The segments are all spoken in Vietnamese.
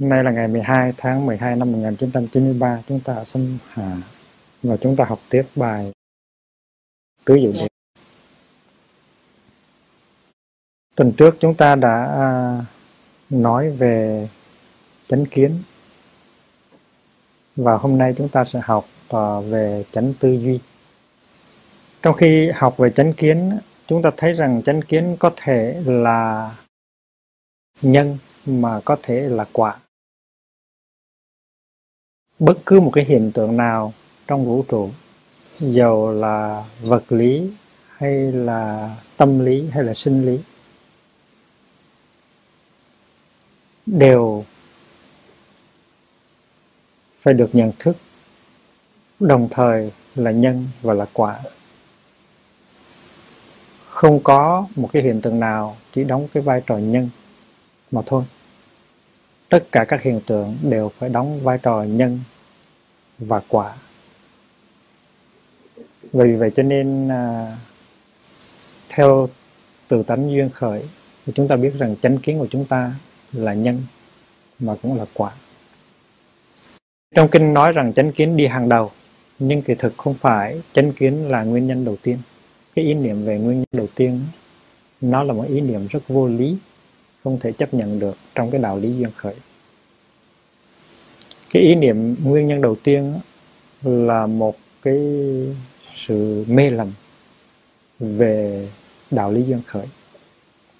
hôm Nay là ngày 12 tháng 12 năm 1993, chúng ta ở Sâm Hà và chúng ta học tiếp bài Tứ Diệu Đế. Tuần trước chúng ta đã à, nói về chánh kiến và hôm nay chúng ta sẽ học à, về chánh tư duy. Trong khi học về chánh kiến, chúng ta thấy rằng chánh kiến có thể là nhân mà có thể là quả bất cứ một cái hiện tượng nào trong vũ trụ, dầu là vật lý hay là tâm lý hay là sinh lý, đều phải được nhận thức, đồng thời là nhân và là quả. Không có một cái hiện tượng nào chỉ đóng cái vai trò nhân mà thôi tất cả các hiện tượng đều phải đóng vai trò nhân và quả. Vì vậy cho nên à, theo từ tánh duyên khởi thì chúng ta biết rằng chánh kiến của chúng ta là nhân mà cũng là quả. Trong kinh nói rằng chánh kiến đi hàng đầu nhưng kỳ thực không phải chánh kiến là nguyên nhân đầu tiên. Cái ý niệm về nguyên nhân đầu tiên nó là một ý niệm rất vô lý không thể chấp nhận được trong cái đạo lý duyên khởi. Cái ý niệm nguyên nhân đầu tiên là một cái sự mê lầm về đạo lý duyên khởi.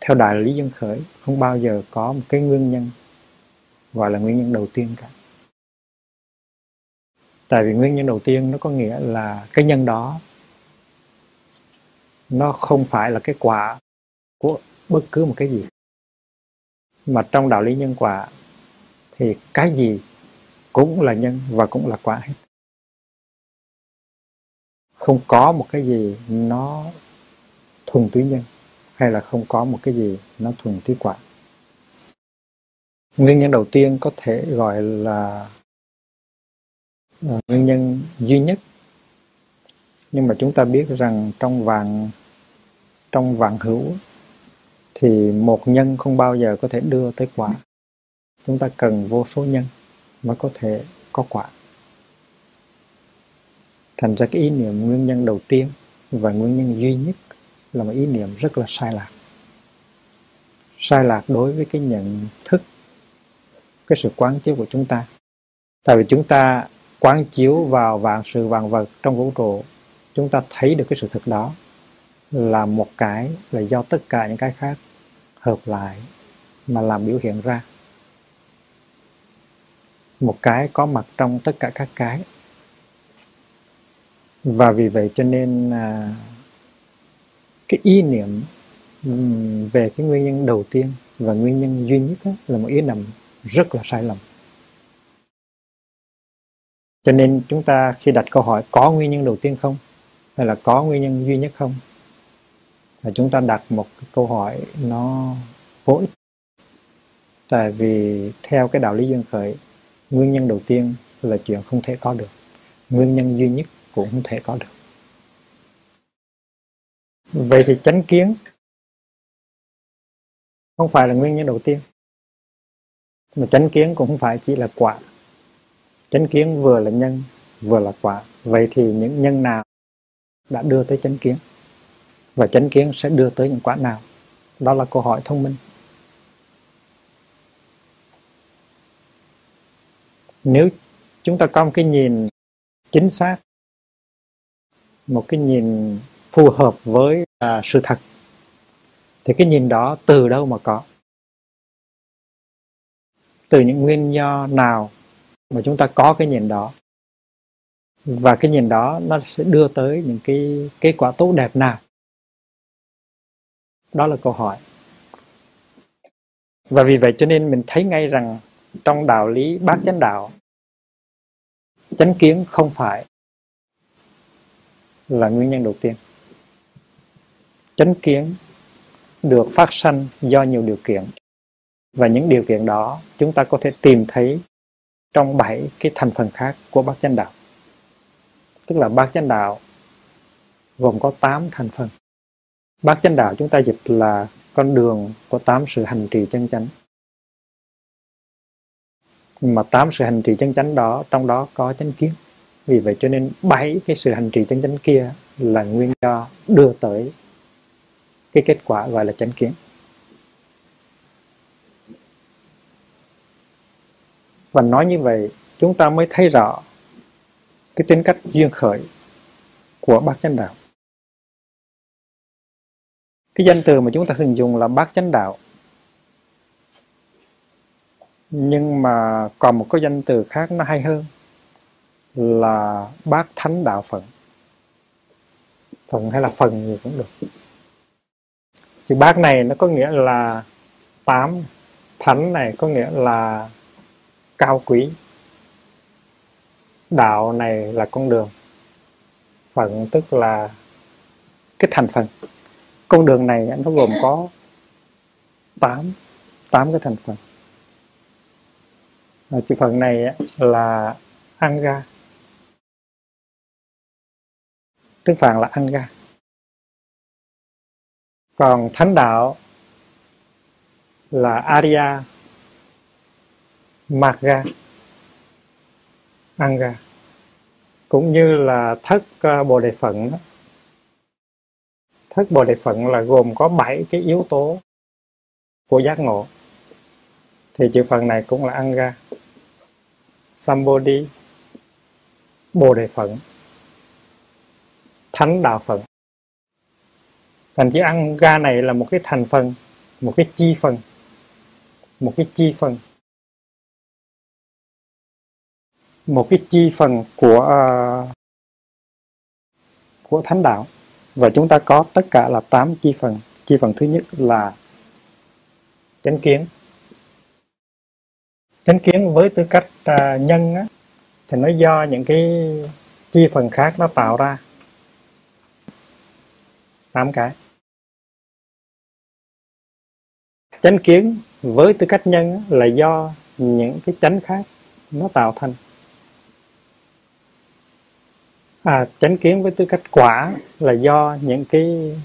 Theo đạo lý duyên khởi, không bao giờ có một cái nguyên nhân gọi là nguyên nhân đầu tiên cả. Tại vì nguyên nhân đầu tiên nó có nghĩa là cái nhân đó, nó không phải là cái quả của bất cứ một cái gì mà trong đạo lý nhân quả thì cái gì cũng là nhân và cũng là quả hết. Không có một cái gì nó thuần túy nhân, hay là không có một cái gì nó thuần túy quả. Nguyên nhân đầu tiên có thể gọi là ờ, nguyên nhân duy nhất. Nhưng mà chúng ta biết rằng trong vạn trong vạn hữu thì một nhân không bao giờ có thể đưa tới quả. Chúng ta cần vô số nhân mới có thể có quả. Thành ra cái ý niệm nguyên nhân đầu tiên và nguyên nhân duy nhất là một ý niệm rất là sai lạc. Sai lạc đối với cái nhận thức, cái sự quán chiếu của chúng ta. Tại vì chúng ta quán chiếu vào vạn sự vạn vật trong vũ trụ, chúng ta thấy được cái sự thực đó là một cái là do tất cả những cái khác hợp lại mà làm biểu hiện ra. Một cái có mặt trong tất cả các cái. Và vì vậy cho nên à, cái ý niệm về cái nguyên nhân đầu tiên và nguyên nhân duy nhất đó, là một ý niệm rất là sai lầm. Cho nên chúng ta khi đặt câu hỏi có nguyên nhân đầu tiên không? Hay là có nguyên nhân duy nhất không? Là chúng ta đặt một cái câu hỏi nó vô ích. Tại vì theo cái đạo lý duyên khởi, nguyên nhân đầu tiên là chuyện không thể có được. Nguyên nhân duy nhất cũng không thể có được. Vậy thì chánh kiến không phải là nguyên nhân đầu tiên. Mà chánh kiến cũng không phải chỉ là quả. Chánh kiến vừa là nhân, vừa là quả. Vậy thì những nhân nào đã đưa tới chánh kiến? Và chánh kiến sẽ đưa tới những quả nào? Đó là câu hỏi thông minh. Nếu chúng ta có một cái nhìn chính xác một cái nhìn phù hợp với à, sự thật thì cái nhìn đó từ đâu mà có? Từ những nguyên do nào mà chúng ta có cái nhìn đó? Và cái nhìn đó nó sẽ đưa tới những cái kết quả tốt đẹp nào? Đó là câu hỏi. Và vì vậy cho nên mình thấy ngay rằng trong đạo lý bát chánh đạo, chánh kiến không phải là nguyên nhân đầu tiên. Chánh kiến được phát sanh do nhiều điều kiện. Và những điều kiện đó chúng ta có thể tìm thấy trong bảy cái thành phần khác của bát chánh đạo. Tức là bát chánh đạo gồm có 8 thành phần bát chánh đạo chúng ta dịch là con đường của tám sự hành trì chân chánh. Mà tám sự hành trì chân chánh đó, trong đó có chánh kiến. Vì vậy cho nên bảy cái sự hành trì chân chánh kia là nguyên do đưa tới cái kết quả gọi là chánh kiến. Và nói như vậy, chúng ta mới thấy rõ cái tính cách duyên khởi của bát chánh đạo cái danh từ mà chúng ta thường dùng là bát chánh đạo. Nhưng mà còn một cái danh từ khác nó hay hơn là bát thánh đạo phận phận hay là phần gì cũng được. Chữ bát này nó có nghĩa là tám, thánh này có nghĩa là cao quý. Đạo này là con đường. Phận tức là cái thành phần con đường này nó gồm có tám tám cái thành phần. Chữ phần này là anga. Tiếng phạn là anga. Còn thánh đạo là arya, magga, anga. Cũng như là thất ờ, bồ đề phận thức bồ đề phận là gồm có bảy cái yếu tố của giác ngộ. Thì chữ phần này cũng là anga sambodhi bồ đề phận thánh đạo phận thành chữ anga này là một cái thành phần một cái chi phần một cái chi phần. Một cái chi phần của uh, của thánh đạo và chúng ta có tất cả là 8 chi phần. Chi phần thứ nhất là chánh kiến. Chánh kiến với tư cách uh, nhân á, thì nó do những cái chi phần khác nó tạo ra. Tám cái. Chánh kiến với tư cách nhân là do những cái chánh khác nó tạo thành à, chánh kiến với tư cách quả là do những cái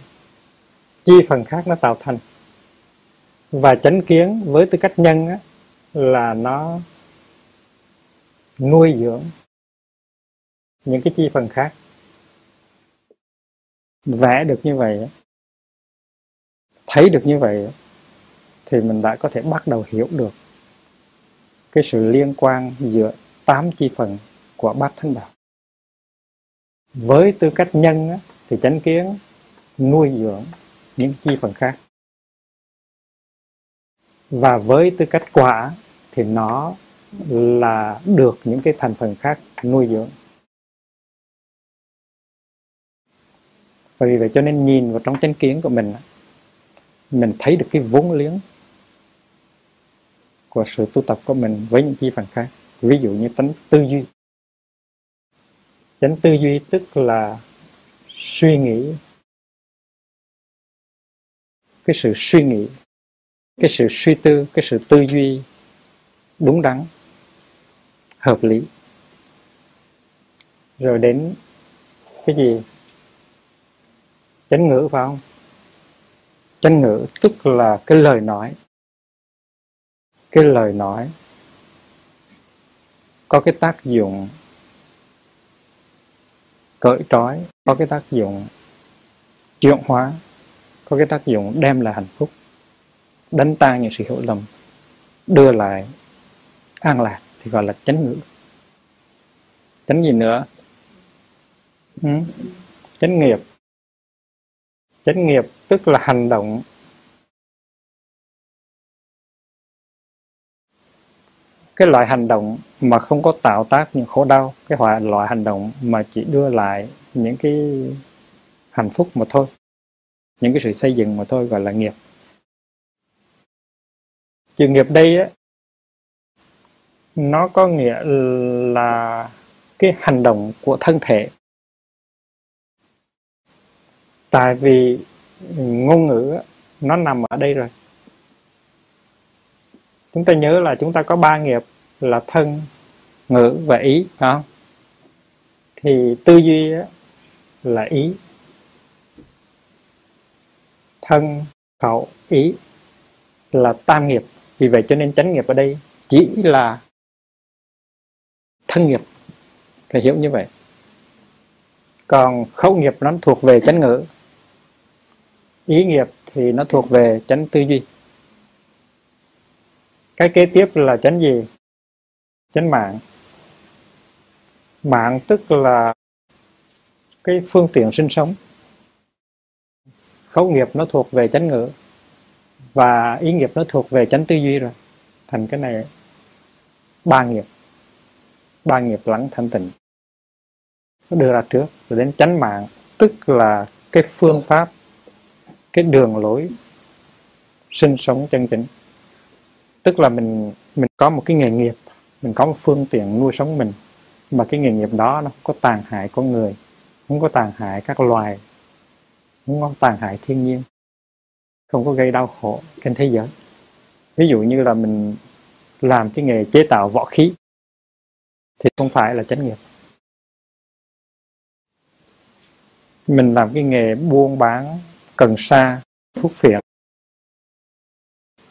chi phần khác nó tạo thành. Và chánh kiến với tư cách nhân á, là nó nuôi dưỡng những cái chi phần khác. Vẽ được như vậy thấy được như vậy thì mình đã có thể bắt đầu hiểu được cái sự liên quan giữa tám chi phần của bát thánh đạo với tư cách nhân thì chánh kiến nuôi dưỡng những chi phần khác. Và với tư cách quả thì nó là được những cái thành phần khác nuôi dưỡng. Vì vậy cho nên nhìn vào trong chánh kiến của mình mình thấy được cái vốn liếng của sự tu tập của mình với những chi phần khác. Ví dụ như tánh tư duy chánh tư duy tức là suy nghĩ. Cái sự suy nghĩ, cái sự suy tư, cái sự tư duy đúng đắn, hợp lý. Rồi đến cái gì? Chánh ngữ phải không? Chánh ngữ tức là cái lời nói. Cái lời nói có cái tác dụng cởi trói có cái tác dụng chuyển hóa, có cái tác dụng đem lại hạnh phúc, đánh tan những sự hiểu lầm, đưa lại an lạc thì gọi là chánh ngữ chánh gì nữa ừ? chánh nghiệp chánh nghiệp tức là hành động cái loại hành động mà không có tạo tác những khổ đau, cái loại loại hành động mà chỉ đưa lại những cái hạnh phúc mà thôi. Những cái sự xây dựng mà thôi, gọi là nghiệp. Chữ nghiệp đây á, nó có nghĩa là cái hành động của thân thể. Tại vì ngôn ngữ nó nằm ở đây rồi chúng ta nhớ là chúng ta có ba nghiệp là thân ngữ và ý, phải không? Thì tư duy là ý. Thân, khẩu, ý là tam nghiệp. Vì vậy cho nên chánh nghiệp ở đây chỉ là thân nghiệp. Phải hiểu như vậy. Còn khẩu nghiệp nó thuộc về chánh ngữ ý nghiệp thì nó thuộc về chánh tư duy cái kế tiếp là chánh gì? Chánh mạng. Mạng tức là cái phương tiện sinh sống. Khẩu nghiệp nó thuộc về chánh ngữ và ý nghiệp nó thuộc về chánh tư duy rồi. Thành cái này ba nghiệp. Ba nghiệp lắng thanh tịnh. Nó đưa ra trước rồi đến chánh mạng, tức là cái phương pháp, cái đường lối sinh sống chân chính tức là mình mình có một cái nghề nghiệp, mình có một phương tiện nuôi sống mình, mà cái nghề nghiệp đó nó có tàn hại con người, không có tàn hại các loài, không có tàn hại thiên nhiên, không có gây đau khổ trên thế giới. Ví dụ như là mình làm cái nghề chế tạo võ khí, thì không phải là chánh nghiệp. Mình làm cái nghề buôn bán cần sa, thuốc phiện,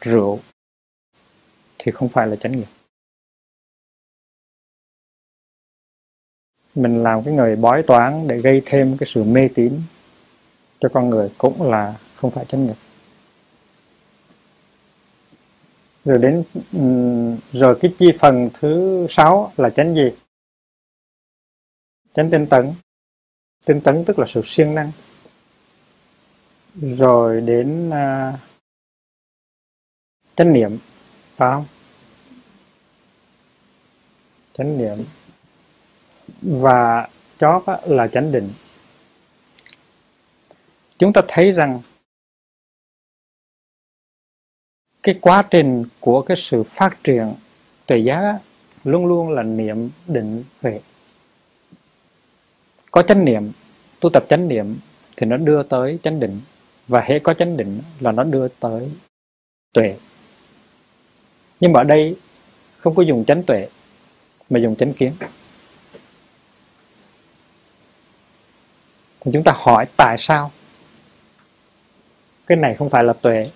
rượu thì không phải là chánh nghiệp. Mình làm cái người bói toán để gây thêm cái sự mê tín cho con người cũng là không phải chánh nghiệp. Rồi đến rồi cái chi phần thứ sáu là chánh gì? Chánh tinh tấn. Tinh tấn tức là sự siêng năng. Rồi đến uh, chánh niệm phải không? Chánh niệm. Và chót là chánh định. Chúng ta thấy rằng cái quá trình của cái sự phát triển tuệ giác luôn luôn là niệm định huệ. Có chánh niệm, tu tập chánh niệm thì nó đưa tới chánh định. Và hệ có chánh định là nó đưa tới tuệ. Nhưng mà ở đây không có dùng chánh tuệ mà dùng chánh kiến. Thì chúng ta hỏi tại sao? Cái này không phải là tuệ.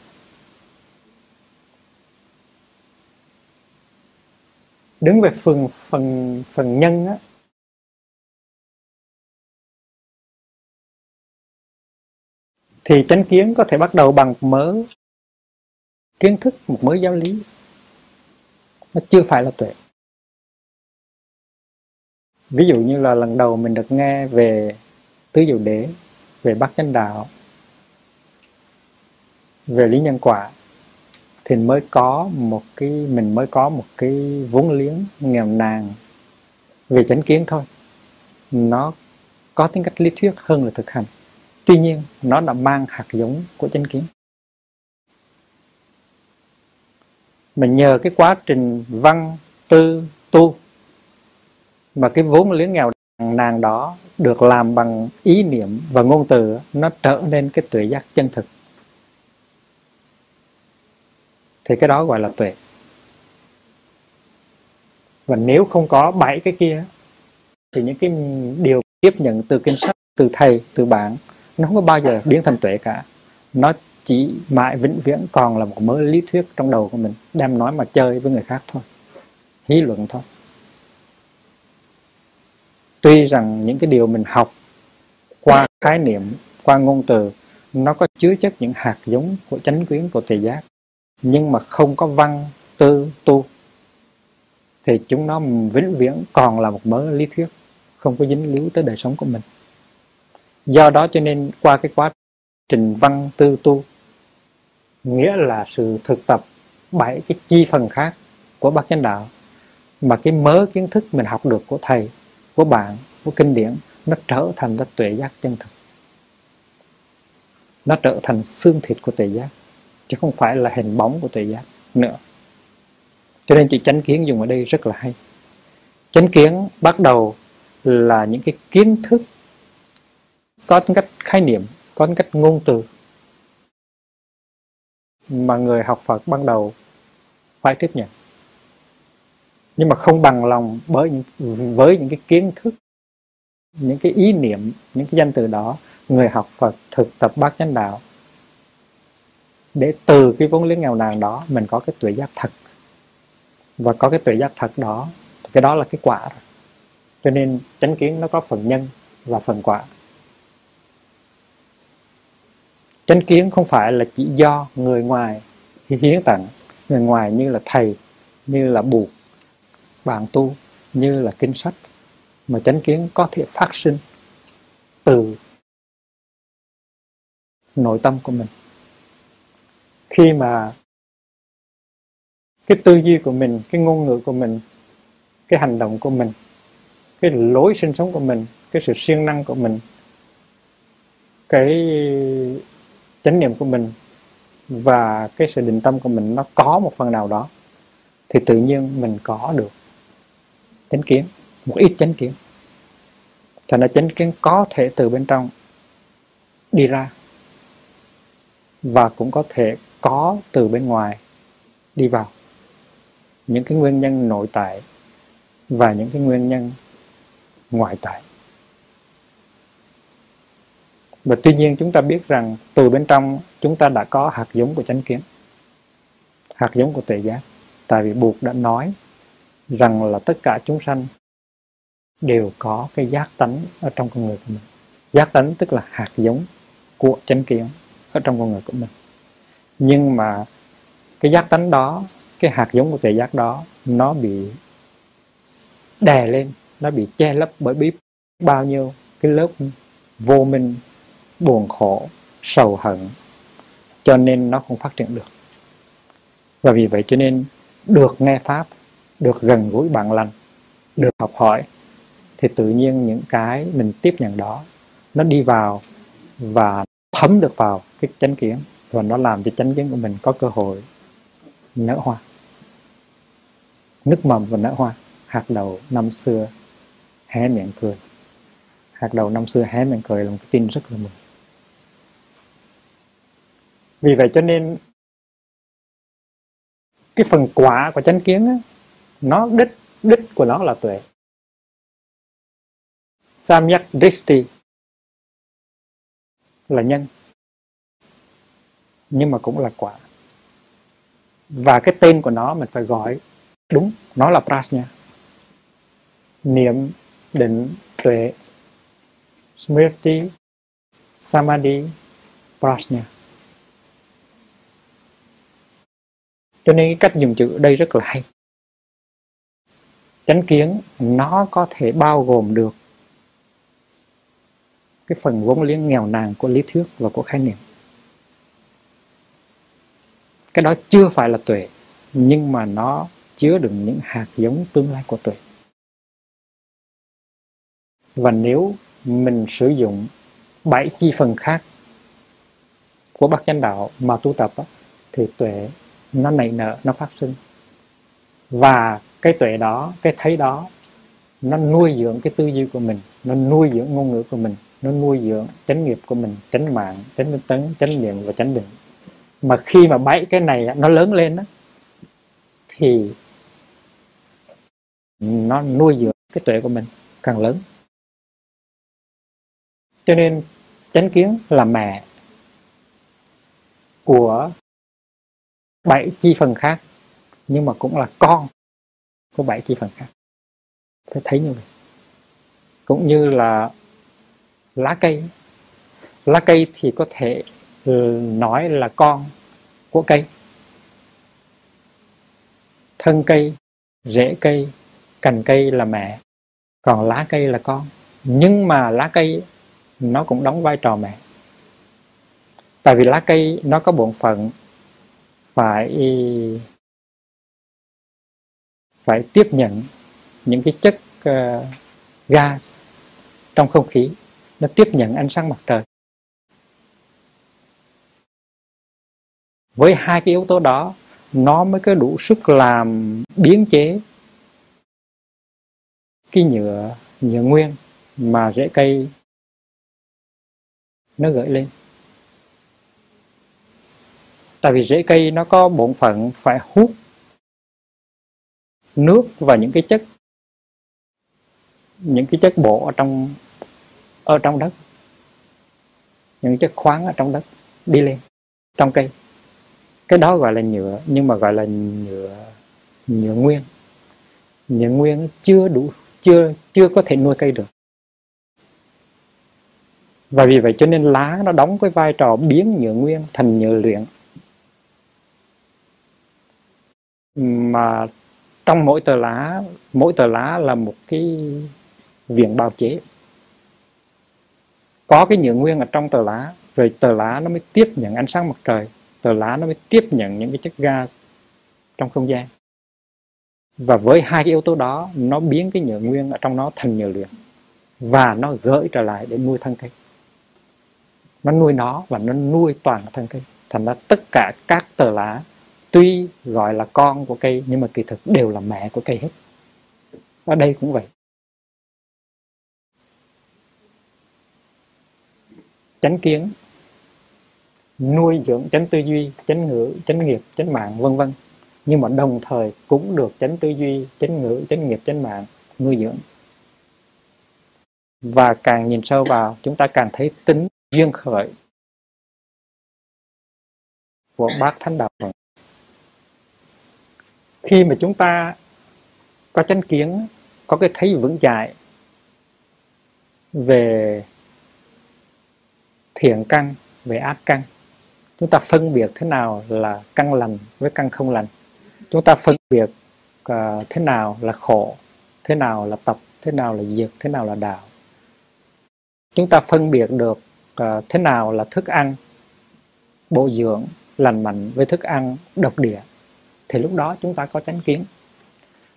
Đứng về phần phần phần nhân á, thì chánh kiến có thể bắt đầu bằng mớ kiến thức, một mớ giáo lý. Nó chưa phải là tuệ ví dụ như là lần đầu mình được nghe về tứ diệu đế, về bát chánh đạo, về lý nhân quả, thì mới có một cái, mình mới có một cái vốn liếng nghèo nàn về chánh kiến thôi. Nó có tính cách lý thuyết hơn là thực hành. Tuy nhiên, nó đã mang hạt giống của chánh kiến. Mình nhờ cái quá trình văn, tư, tu mà cái vốn liếng nghèo nàng đó được làm bằng ý niệm và ngôn từ, nó trở nên cái tuệ giác chân thực. Thì cái đó gọi là tuệ. Và nếu không có bảy cái kia, thì những cái điều tiếp nhận từ kinh sách, từ thầy, từ bạn, nó không có bao giờ biến thành tuệ cả. Nó chỉ mãi vĩnh viễn còn là một mớ lý thuyết trong đầu của mình, đem nói mà chơi với người khác thôi. Hí luận thôi tuy rằng những cái điều mình học qua khái niệm, qua ngôn từ, nó có chứa chất những hạt giống của chánh quyến của thầy giác, nhưng mà không có văn, tư, tu, thì chúng nó vĩnh viễn còn là một mớ lý thuyết, không có dính líu tới đời sống của mình. Do đó cho nên qua cái quá trình văn, tư, tu, nghĩa là sự thực tập bảy cái chi phần khác của bát chánh đạo, mà cái mớ kiến thức mình học được của thầy của bạn, của kinh điển, nó trở thành là tuệ giác chân thực. Nó trở thành xương thịt của tuệ giác, chứ không phải là hình bóng của tuệ giác nữa. Cho nên chữ chánh kiến dùng ở đây rất là hay. Chánh kiến bắt đầu là những cái kiến thức, có tính cách khái niệm, có tính cách ngôn từ mà người học Phật ban đầu phải tiếp nhận nhưng mà không bằng lòng với với những cái kiến thức, những cái ý niệm, những cái danh từ đó, người học Phật thực tập bát chánh đạo. Để từ cái vốn liếng nghèo nàn đó, mình có cái tuệ giác thật. Và có cái tuệ giác thật đó, thì cái đó là cái quả rồi. Cho nên chánh kiến nó có phần nhân và phần quả. Chánh kiến không phải là chỉ do người ngoài hiến tặng, người ngoài như là thầy, như là buộc bạn tu như là kinh sách mà chánh kiến có thể phát sinh từ nội tâm của mình. Khi mà cái tư duy của mình, cái ngôn ngữ của mình, cái hành động của mình, cái lối sinh sống của mình, cái sự siêng năng của mình, cái chánh niệm của mình và cái sự định tâm của mình nó có một phần nào đó, thì tự nhiên mình có được chánh kiến, một ít chánh kiến. Thành ra chánh kiến có thể từ bên trong đi ra và cũng có thể có từ bên ngoài đi vào. Những cái nguyên nhân nội tại và những cái nguyên nhân ngoại tại. Và tuy nhiên chúng ta biết rằng từ bên trong chúng ta đã có hạt giống của chánh kiến, hạt giống của tuệ giác. Tại vì buộc đã nói rằng là tất cả chúng sanh đều có cái giác tánh ở trong con người của mình. Giác tánh tức là hạt giống của chánh kiến ở trong con người của mình. Nhưng mà cái giác tánh đó, cái hạt giống của tuệ giác đó, nó bị đè lên, nó bị che lấp bởi biết bao nhiêu cái lớp vô minh, buồn khổ, sầu hận, cho nên nó không phát triển được. Và vì vậy cho nên được nghe pháp được gần gũi bạn lành được học hỏi thì tự nhiên những cái mình tiếp nhận đó nó đi vào và thấm được vào cái chánh kiến và nó làm cho chánh kiến của mình có cơ hội nở hoa. Nứt mầm và nở hoa hạt đầu năm xưa hé miệng cười. Hạt đầu năm xưa hé miệng cười là một cái tin rất là mừng. Vì vậy cho nên cái phần quả của chánh kiến á, nó, đích đích của nó là tuệ. Samyak dristi là nhân, nhưng mà cũng là quả. Và cái tên của nó mình phải gọi đúng, nó là prasna niệm, định, tuệ, smriti, samadhi prasna cho nên cái cách dùng chữ ở đây rất là hay chánh kiến nó có thể bao gồm được cái phần vốn liếng nghèo nàn của lý thuyết và của khái niệm. Cái đó chưa phải là tuệ, nhưng mà nó chứa đựng những hạt giống tương lai của tuệ. Và nếu mình sử dụng bảy chi phần khác của bát chánh đạo mà tu tập thì tuệ nó nảy nở, nó phát sinh. Và cái tuệ đó cái thấy đó nó nuôi dưỡng cái tư duy của mình nó nuôi dưỡng ngôn ngữ của mình nó nuôi dưỡng chánh nghiệp của mình chánh mạng chánh minh tấn chánh niệm và chánh định. Mà khi mà bảy cái này nó lớn lên đó, thì nó nuôi dưỡng cái tuệ của mình càng lớn. Cho nên chánh kiến là mẹ của bảy chi phần khác nhưng mà cũng là con có bảy chi phần khác. Phải thấy như vậy. Cũng như là lá cây. Lá cây thì có thể ừ, nói là con của cây. Thân cây, rễ cây, cành cây là mẹ. Còn lá cây là con. Nhưng mà lá cây, nó cũng đóng vai trò mẹ. Tại vì lá cây nó có bổn phận phải phải tiếp nhận những cái chất uh, gas trong không khí. Nó tiếp nhận ánh sáng mặt trời. Với hai cái yếu tố đó nó mới có đủ sức làm biến chế cái nhựa nhựa nguyên mà rễ cây nó gửi lên. Tại vì rễ cây nó có bổn phận phải hút nước và những cái chất, những cái chất bộ ở trong ở trong đất, những chất khoáng ở trong đất đi lên, trong cây. Cái đó gọi là nhựa, nhưng mà gọi là nhựa nhựa nguyên. Nhựa nguyên chưa đủ, chưa chưa có thể nuôi cây được. Và vì vậy cho nên lá nó đóng cái vai trò biến nhựa nguyên thành nhựa luyện. Mà trong mỗi tờ lá, mỗi tờ lá là một cái viện bào chế. Có cái nhựa nguyên ở trong tờ lá, rồi tờ lá nó mới tiếp nhận ánh sáng mặt trời, tờ lá nó mới tiếp nhận những cái chất gas trong không gian. Và với hai cái yếu tố đó, nó biến cái nhựa nguyên ở trong nó thành nhựa luyện, và nó gửi trở lại để nuôi thân cây. Nó nuôi nó và nó nuôi toàn thân cây, thành ra tất cả các tờ lá tuy gọi là con của cây, nhưng mà kỳ thực đều là mẹ của cây hết. Ở đây cũng vậy. Chánh kiến, nuôi dưỡng chánh tư duy, chánh ngữ, chánh nghiệp, chánh mạng, vân vân. Nhưng mà đồng thời cũng được chánh tư duy, chánh ngữ, chánh nghiệp, chánh mạng nuôi dưỡng. Và càng nhìn sâu vào, chúng ta càng thấy tính duyên khởi của bác thánh đạo Phật khi mà chúng ta có chánh kiến có cái thấy vững chãi về thiện căn về ác căn chúng ta phân biệt thế nào là căn lành với căn không lành? Chúng ta phân biệt uh, thế nào là khổ thế nào là tập thế nào là diệt thế nào là đạo? Chúng ta phân biệt được uh, thế nào là thức ăn bổ dưỡng lành mạnh với thức ăn độc địa thì lúc đó chúng ta có chánh kiến.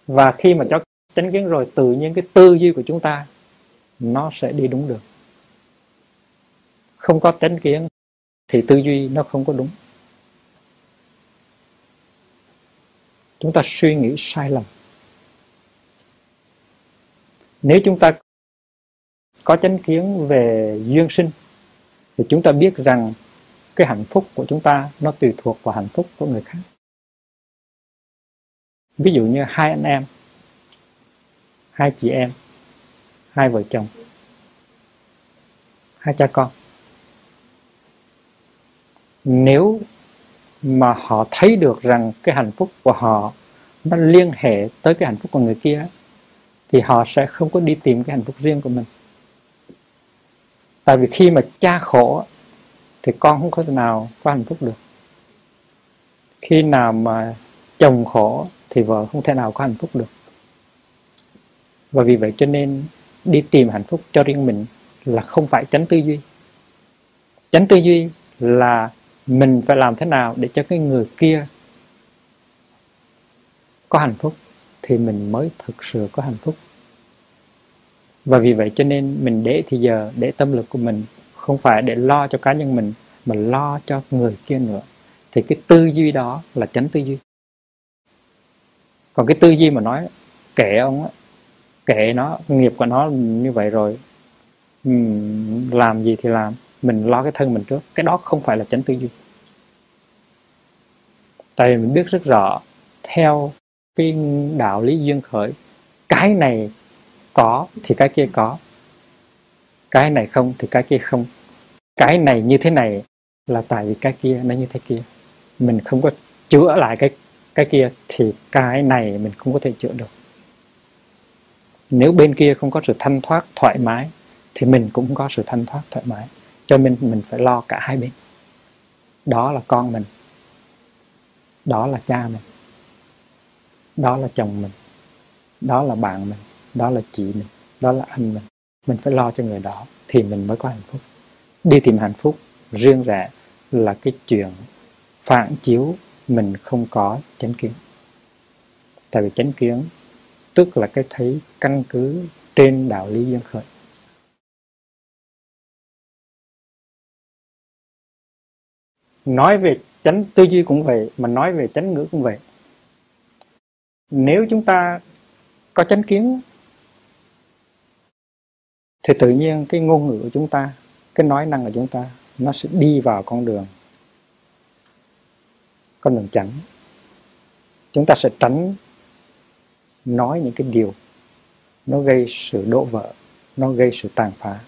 Và khi mà cho chánh kiến rồi, tự nhiên cái tư duy của chúng ta nó sẽ đi đúng được. Không có chánh kiến thì tư duy nó không có đúng. Chúng ta suy nghĩ sai lầm. Nếu chúng ta có chánh kiến về duyên sinh, thì chúng ta biết rằng cái hạnh phúc của chúng ta nó tùy thuộc vào hạnh phúc của người khác ví dụ như hai anh em, hai chị em, hai vợ chồng, hai cha con. Nếu mà họ thấy được rằng cái hạnh phúc của họ nó liên hệ tới cái hạnh phúc của người kia, thì họ sẽ không có đi tìm cái hạnh phúc riêng của mình. Tại vì khi mà cha khổ, thì con không có thể nào có hạnh phúc được. Khi nào mà chồng khổ thì vợ không thể nào có hạnh phúc được. Và vì vậy cho nên đi tìm hạnh phúc cho riêng mình là không phải tránh tư duy. Tránh tư duy là mình phải làm thế nào để cho cái người kia có hạnh phúc thì mình mới thực sự có hạnh phúc. Và vì vậy cho nên mình để thì giờ, để tâm lực của mình không phải để lo cho cá nhân mình, mà lo cho người kia nữa. Thì cái tư duy đó là tránh tư duy còn cái tư duy mà nói, kệ ông á, kệ nó, nghiệp của nó như vậy rồi làm gì thì làm, mình lo cái thân mình trước, cái đó không phải là tránh tư duy. Tại vì mình biết rất rõ, theo cái đạo lý duyên khởi, cái này có thì cái kia có, cái này không thì cái kia không, cái này như thế này là tại vì cái kia, nó như thế kia. Mình không có chữa lại cái cái kia thì cái này mình không có thể chữa được. Nếu bên kia không có sự thanh thoát thoải mái, thì mình cũng không có sự thanh thoát thoải mái. Cho nên mình phải lo cả hai bên. Đó là con mình. Đó là cha mình. Đó là chồng mình. Đó là bạn mình. Đó là chị mình. Đó là anh mình. Mình phải lo cho người đó thì mình mới có hạnh phúc. Đi tìm hạnh phúc riêng rẽ là cái chuyện phản chiếu mình không có chánh kiến. Tại vì chánh kiến tức là cái thấy căn cứ trên đạo lý duyên khởi. Nói về chánh tư duy cũng vậy, mà nói về chánh ngữ cũng vậy. Nếu chúng ta có chánh kiến, thì tự nhiên cái ngôn ngữ của chúng ta, cái nói năng của chúng ta, nó sẽ đi vào con đường con đường tránh chúng ta sẽ tránh nói những cái điều nó gây sự đổ vỡ, nó gây sự tàn phá,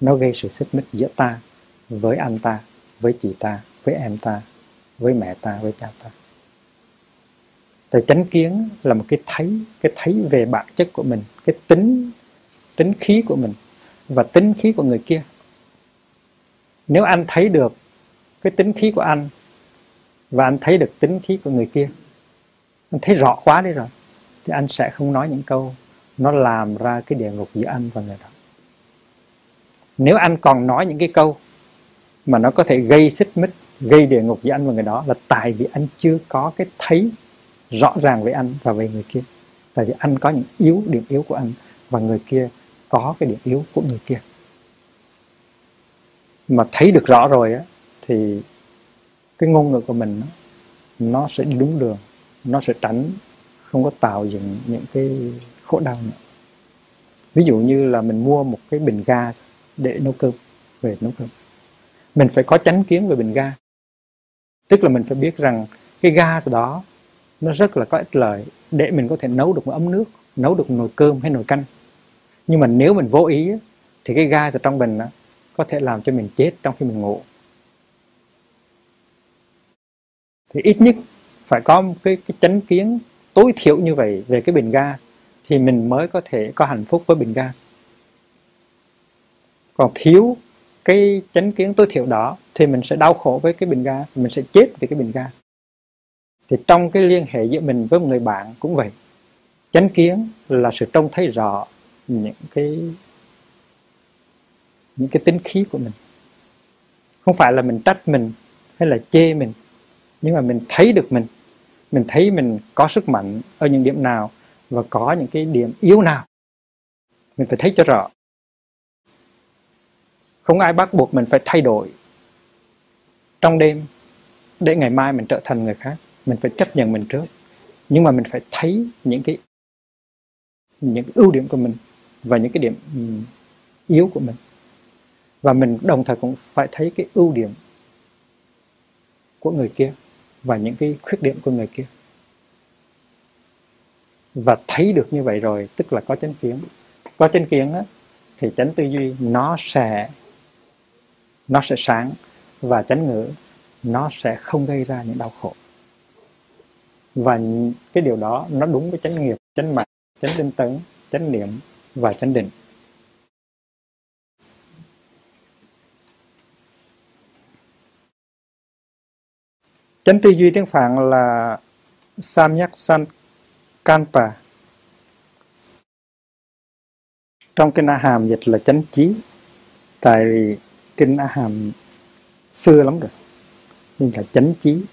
nó gây sự xích mích giữa ta với anh ta, với chị ta, với em ta, với mẹ ta, với cha ta. Thì chánh kiến là một cái thấy cái thấy về bản chất của mình, cái tính tính khí của mình và tính khí của người kia. Nếu anh thấy được cái tính khí của anh và anh thấy được tính khí của người kia. Anh thấy rõ quá đi rồi. Thì anh sẽ không nói những câu nó làm ra cái địa ngục giữa anh và người đó. Nếu anh còn nói những cái câu mà nó có thể gây xích mích, gây địa ngục giữa anh và người đó, là tại vì anh chưa có cái thấy rõ ràng với anh và về người kia. Tại vì anh có những yếu, điểm yếu của anh và người kia có cái điểm yếu của người kia. Mà thấy được rõ rồi á, thì cái ngôn ngữ của mình nó sẽ đi đúng đường, nó sẽ tránh, không có tạo dựng những cái khổ đau nữa. Ví dụ như là mình mua một cái bình ga để nấu cơm, về nấu cơm. Mình phải có chánh kiến về bình ga. Tức là mình phải biết rằng cái ga đó, nó rất là có ích lợi để mình có thể nấu được một ấm nước, nấu được một nồi cơm hay nồi canh. Nhưng mà nếu mình vô ý thì cái ga ở trong bình có thể làm cho mình chết trong khi mình ngủ. Thì ít nhất phải có một cái, cái chánh kiến tối thiểu như vậy về cái bình gas thì mình mới có thể có hạnh phúc với bình gas. Còn thiếu cái chánh kiến tối thiểu đó thì mình sẽ đau khổ với cái bình ga mình sẽ chết vì cái bình ga thì trong cái liên hệ giữa mình với một người bạn cũng vậy. Chánh kiến là sự trông thấy rõ những cái những cái tính khí của mình. Không phải là mình trách mình hay là chê mình nhưng mà mình thấy được mình mình thấy mình có sức mạnh ở những điểm nào và có những cái điểm yếu nào, mình phải thấy cho rõ. Không ai bắt buộc mình phải thay đổi trong đêm để ngày mai mình trở thành người khác. Mình phải chấp nhận mình trước. Nhưng mà mình phải thấy những cái những cái ưu điểm của mình và những cái điểm yếu của mình. Và mình đồng thời cũng phải thấy cái ưu điểm của người kia và những cái khuyết điểm của người kia. Và thấy được như vậy rồi tức là có chánh kiến. Có chánh kiến á, thì chánh tư duy nó sẽ nó sẽ sáng và chánh ngữ nó sẽ không gây ra những đau khổ. Và cái điều đó nó đúng với chánh nghiệp chánh mạng chánh tinh tấn chánh niệm và chánh định. Chánh tư duy tiếng phạn là samyak Sankalpa. trong kinh a hàm dịch là chánh trí tại vì kinh A Hàm xưa lắm rồi, nhưng là chánh trí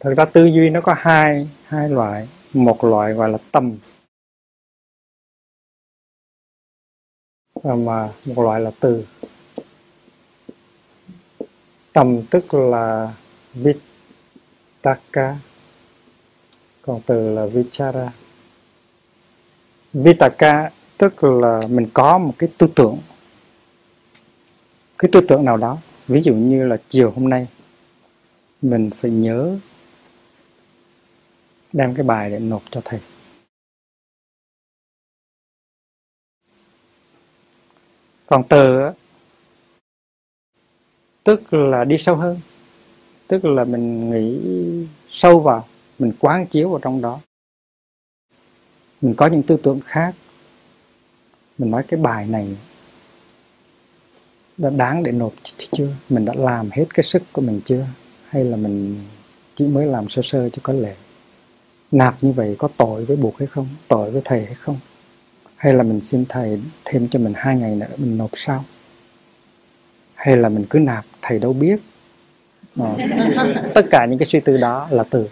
thật ra tư duy nó có hai hai loại. Một loại gọi là tâm, và mà một loại là từ tầm tức là vitaka, còn từ là vichara. Vitaka tức là mình có một cái tư tưởng, cái tư tưởng nào đó. Ví dụ như là chiều hôm nay, mình phải nhớ đem cái bài để nộp cho thầy. Còn từ tức là đi sâu hơn. Tức là mình nghĩ sâu vào, mình quán chiếu vào trong đó. Mình có những tư tưởng khác. Mình nói cái bài này đã đáng để nộp chưa? Mình đã làm hết cái sức của mình chưa? Hay là mình chỉ mới làm sơ sơ cho có lệ? Nạp như vậy có tội với buộc hay không? Tội với thầy hay không? Hay là mình xin thầy thêm cho mình hai ngày nữa, mình nộp sau? Hay là mình cứ nạp thầy đâu biết. À, tất cả những cái suy tư đó là từ.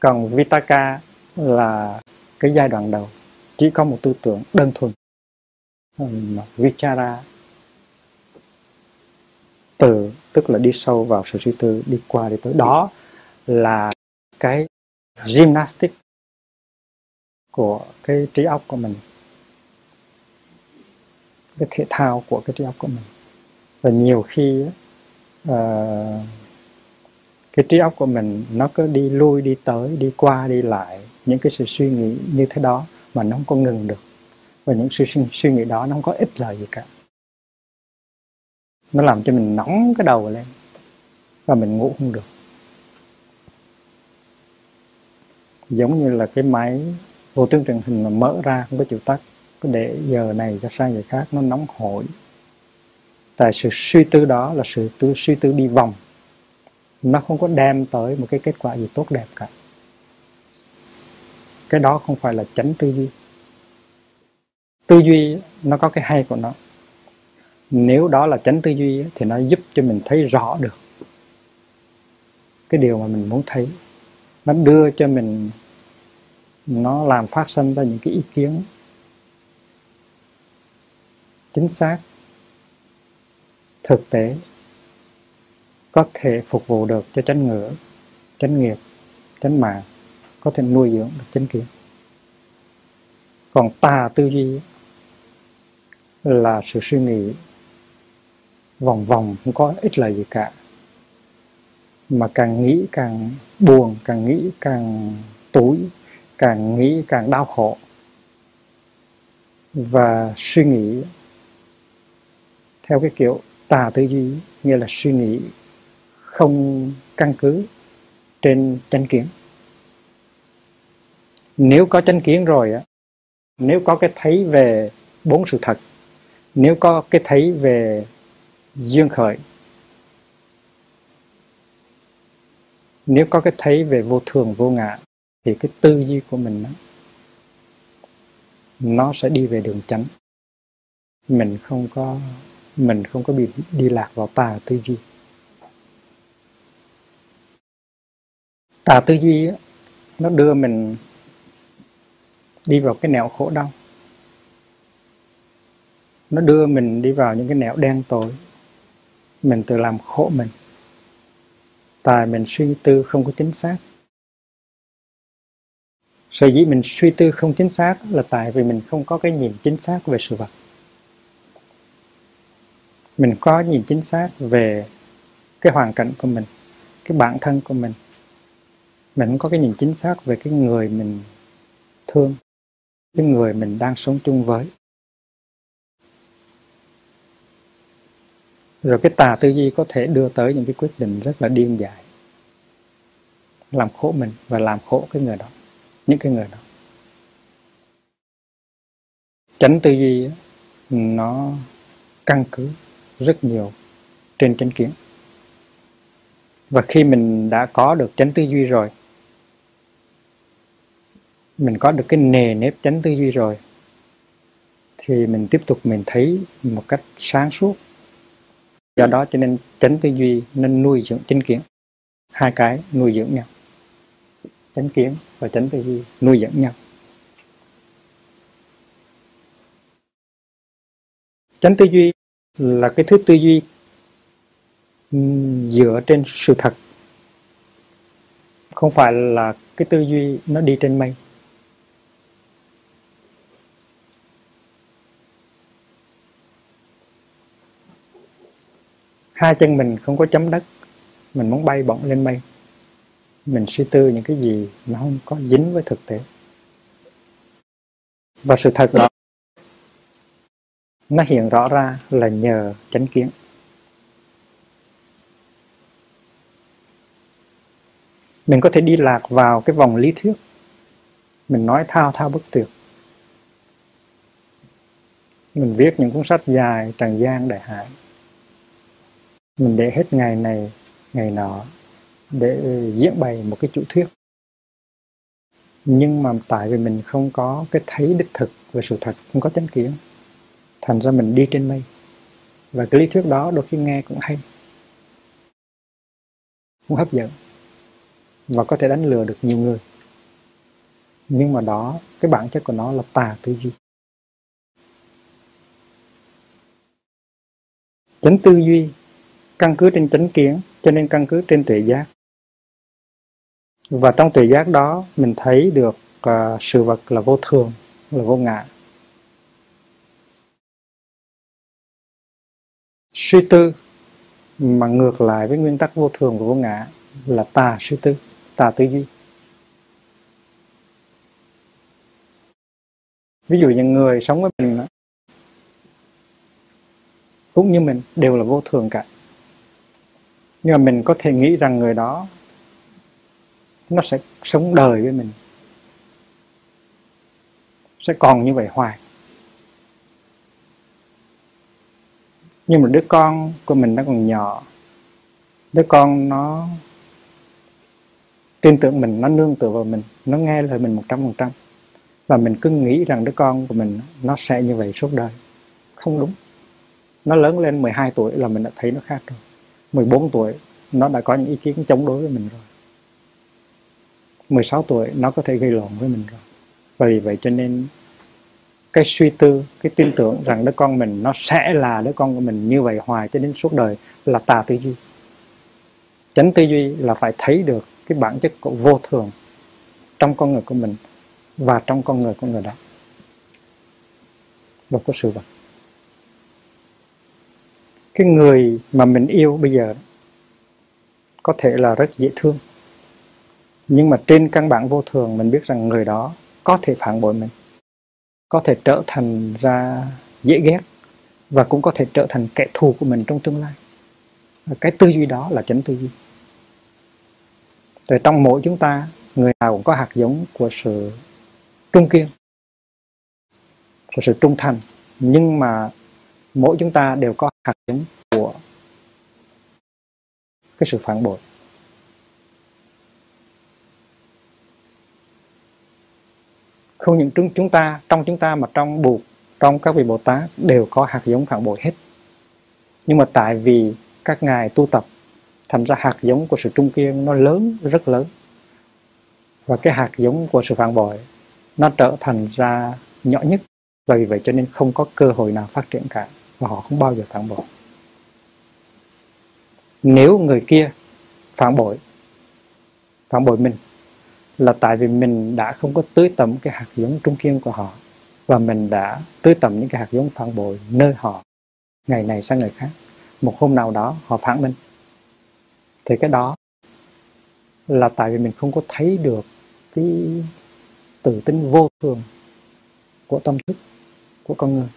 Còn vitaka là cái giai đoạn đầu chỉ có một tư tưởng đơn thuần. Ờ, Vichara từ tức là đi sâu vào sự suy tư đi qua đi tới đó là cái gymnastic của cái trí óc của mình cái thể thao của cái trí óc của mình. Và nhiều khi uh, cái trí óc của mình nó cứ đi lui đi tới đi qua đi lại những cái sự suy nghĩ như thế đó mà nó không có ngừng được. Và những sự suy nghĩ đó nó không có ích lợi gì cả. Nó làm cho mình nóng cái đầu lên và mình ngủ không được. Giống như là cái máy vô tuyến truyền hình mà mở ra không có chịu tắt cứ để giờ này cho sang giờ khác nó nóng hổi. Tại sự suy tư đó là sự tư, suy tư đi vòng. Nó không có đem tới một cái kết quả gì tốt đẹp cả. Cái đó không phải là chánh tư duy. Tư duy nó có cái hay của nó. Nếu đó là chánh tư duy thì nó giúp cho mình thấy rõ được cái điều mà mình muốn thấy. Nó đưa cho mình nó làm phát sinh ra những cái ý kiến chính xác, thực tế, có thể phục vụ được cho chánh ngữ, chánh nghiệp, chánh mạng, có thể nuôi dưỡng được chánh kiến. Còn tà tư duy là sự suy nghĩ vòng vòng, không có ích lợi gì cả, mà càng nghĩ càng buồn, càng nghĩ càng túi càng nghĩ càng đau khổ. Và suy nghĩ theo cái kiểu tà tư duy nghĩa là suy nghĩ không căn cứ trên chánh kiến. Nếu có chánh kiến rồi á nếu có cái thấy về bốn sự thật nếu có cái thấy về duyên khởi nếu có cái thấy về vô thường vô ngã thì cái tư duy của mình đó, nó sẽ đi về đường chánh. Mình không có mình không có bị đi lạc vào tà tư duy. Tà tư duy nó đưa mình đi vào cái nẻo khổ đau. Nó đưa mình đi vào những cái nẻo đen tối. Mình tự làm khổ mình. Tại mình suy tư không có chính xác. Sở dĩ mình suy tư không chính xác là tại vì mình không có cái nhìn chính xác về sự vật mình có nhìn chính xác về cái hoàn cảnh của mình, cái bản thân của mình. Mình không có cái nhìn chính xác về cái người mình thương, cái người mình đang sống chung với. Rồi cái tà tư duy có thể đưa tới những cái quyết định rất là điên dại, làm khổ mình và làm khổ cái người đó, những cái người đó. Tránh tư duy nó căn cứ rất nhiều trên chánh kiến. Và khi mình đã có được chánh tư duy rồi, mình có được cái nề nếp chánh tư duy rồi, thì mình tiếp tục mình thấy một cách sáng suốt. Do đó cho nên chánh tư duy nên nuôi dưỡng chánh kiến. Hai cái nuôi dưỡng nhau. Chánh kiến và chánh tư duy nuôi dưỡng nhau. Chánh tư duy là cái thứ tư duy dựa trên sự thật. Không phải là cái tư duy nó đi trên mây. Hai chân mình không có chấm đất, mình muốn bay bổng lên mây. Mình suy tư những cái gì mà không có dính với thực tế. Và sự thật đó nó hiện rõ ra là nhờ chánh kiến. Mình có thể đi lạc vào cái vòng lý thuyết. Mình nói thao thao bất tuyệt. Mình viết những cuốn sách dài trần gian đại hải. Mình để hết ngày này, ngày nọ để diễn bày một cái chủ thuyết. Nhưng mà tại vì mình không có cái thấy đích thực về sự thật, không có chánh kiến thành ra mình đi trên mây. Và cái lý thuyết đó đôi khi nghe cũng hay. Cũng hấp dẫn. Và có thể đánh lừa được nhiều người. Nhưng mà đó cái bản chất của nó là tà tư duy. Chánh tư duy căn cứ trên chánh kiến cho nên căn cứ trên tuệ giác. Và trong tuệ giác đó mình thấy được uh, sự vật là vô thường là vô ngã. Suy tư, mà ngược lại với nguyên tắc vô thường và vô ngã là tà suy tư, tà tư duy. Ví dụ như người sống với mình cũng như mình, đều là vô thường cả. Nhưng mà mình có thể nghĩ rằng người đó, nó sẽ sống đời với mình, sẽ còn như vậy hoài. Nhưng mà đứa con của mình nó còn nhỏ. Đứa con nó tin tưởng mình, nó nương tựa vào mình, nó nghe lời mình một trăm phần trăm. Và mình cứ nghĩ rằng đứa con của mình nó sẽ như vậy suốt đời. Không đúng. Nó lớn lên 12 tuổi là mình đã thấy nó khác rồi. 14 tuổi, nó đã có những ý kiến chống đối với mình rồi. 16 tuổi, nó có thể gây lộn với mình rồi. Và vì vậy cho nên cái suy tư, cái tin tưởng rằng đứa con mình nó sẽ là đứa con của mình như vậy hoài cho đến suốt đời là tà tư duy. Chánh tư duy là phải thấy được cái bản chất của vô thường trong con người của mình và trong con người của người đó. Và có sự vật. Cái người mà mình yêu bây giờ có thể là rất dễ thương, nhưng mà trên căn bản vô thường mình biết rằng người đó có thể phản bội mình có thể trở thành ra dễ ghét và cũng có thể trở thành kẻ thù của mình trong tương lai. Cái tư duy đó là chánh tư duy. Rồi trong mỗi chúng ta, người nào cũng có hạt giống của sự trung kiên, của sự trung thành. Nhưng mà mỗi chúng ta đều có hạt giống của cái sự phản bội. Không những chúng chúng ta, trong chúng ta mà trong buộc, trong các vị Bồ Tát đều có hạt giống phản bội hết. Nhưng mà tại vì các ngài tu tập, thành ra hạt giống của sự trung kiên nó lớn, rất lớn. Và cái hạt giống của sự phản bội nó trở thành ra nhỏ nhất. Và vì vậy cho nên không có cơ hội nào phát triển cả, và họ không bao giờ phản bội. Nếu người kia phản bội phản bội mình là tại vì mình đã không có tưới tẩm cái hạt giống trung kiên của họ, và mình đã tưới tẩm những cái hạt giống phản bội nơi họ ngày này sang ngày khác. Một hôm nào đó, họ phản mình. Thì cái đó là tại vì mình không có thấy được cái tự tính vô thường của tâm thức của con người.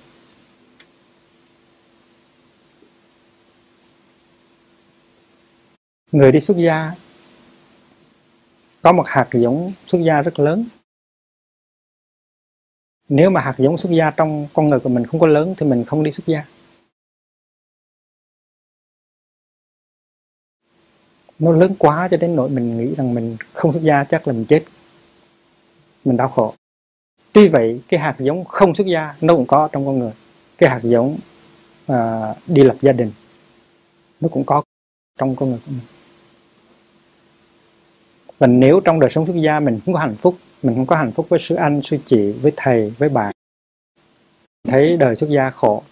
Người đi xuất gia có một hạt giống xuất gia rất lớn. Nếu mà hạt giống xuất gia trong con người của mình không có lớn thì mình không đi xuất gia. Nó lớn quá cho đến nỗi mình nghĩ rằng mình không xuất gia chắc là mình chết. Mình đau khổ. Tuy vậy cái hạt giống không xuất gia nó cũng có trong con người. Cái hạt giống uh, đi lập gia đình nó cũng có trong con người của mình và nếu trong đời sống xuất gia mình không có hạnh phúc, mình không có hạnh phúc với sư anh sư chị, với thầy, với bạn, thấy đời xuất gia khổ,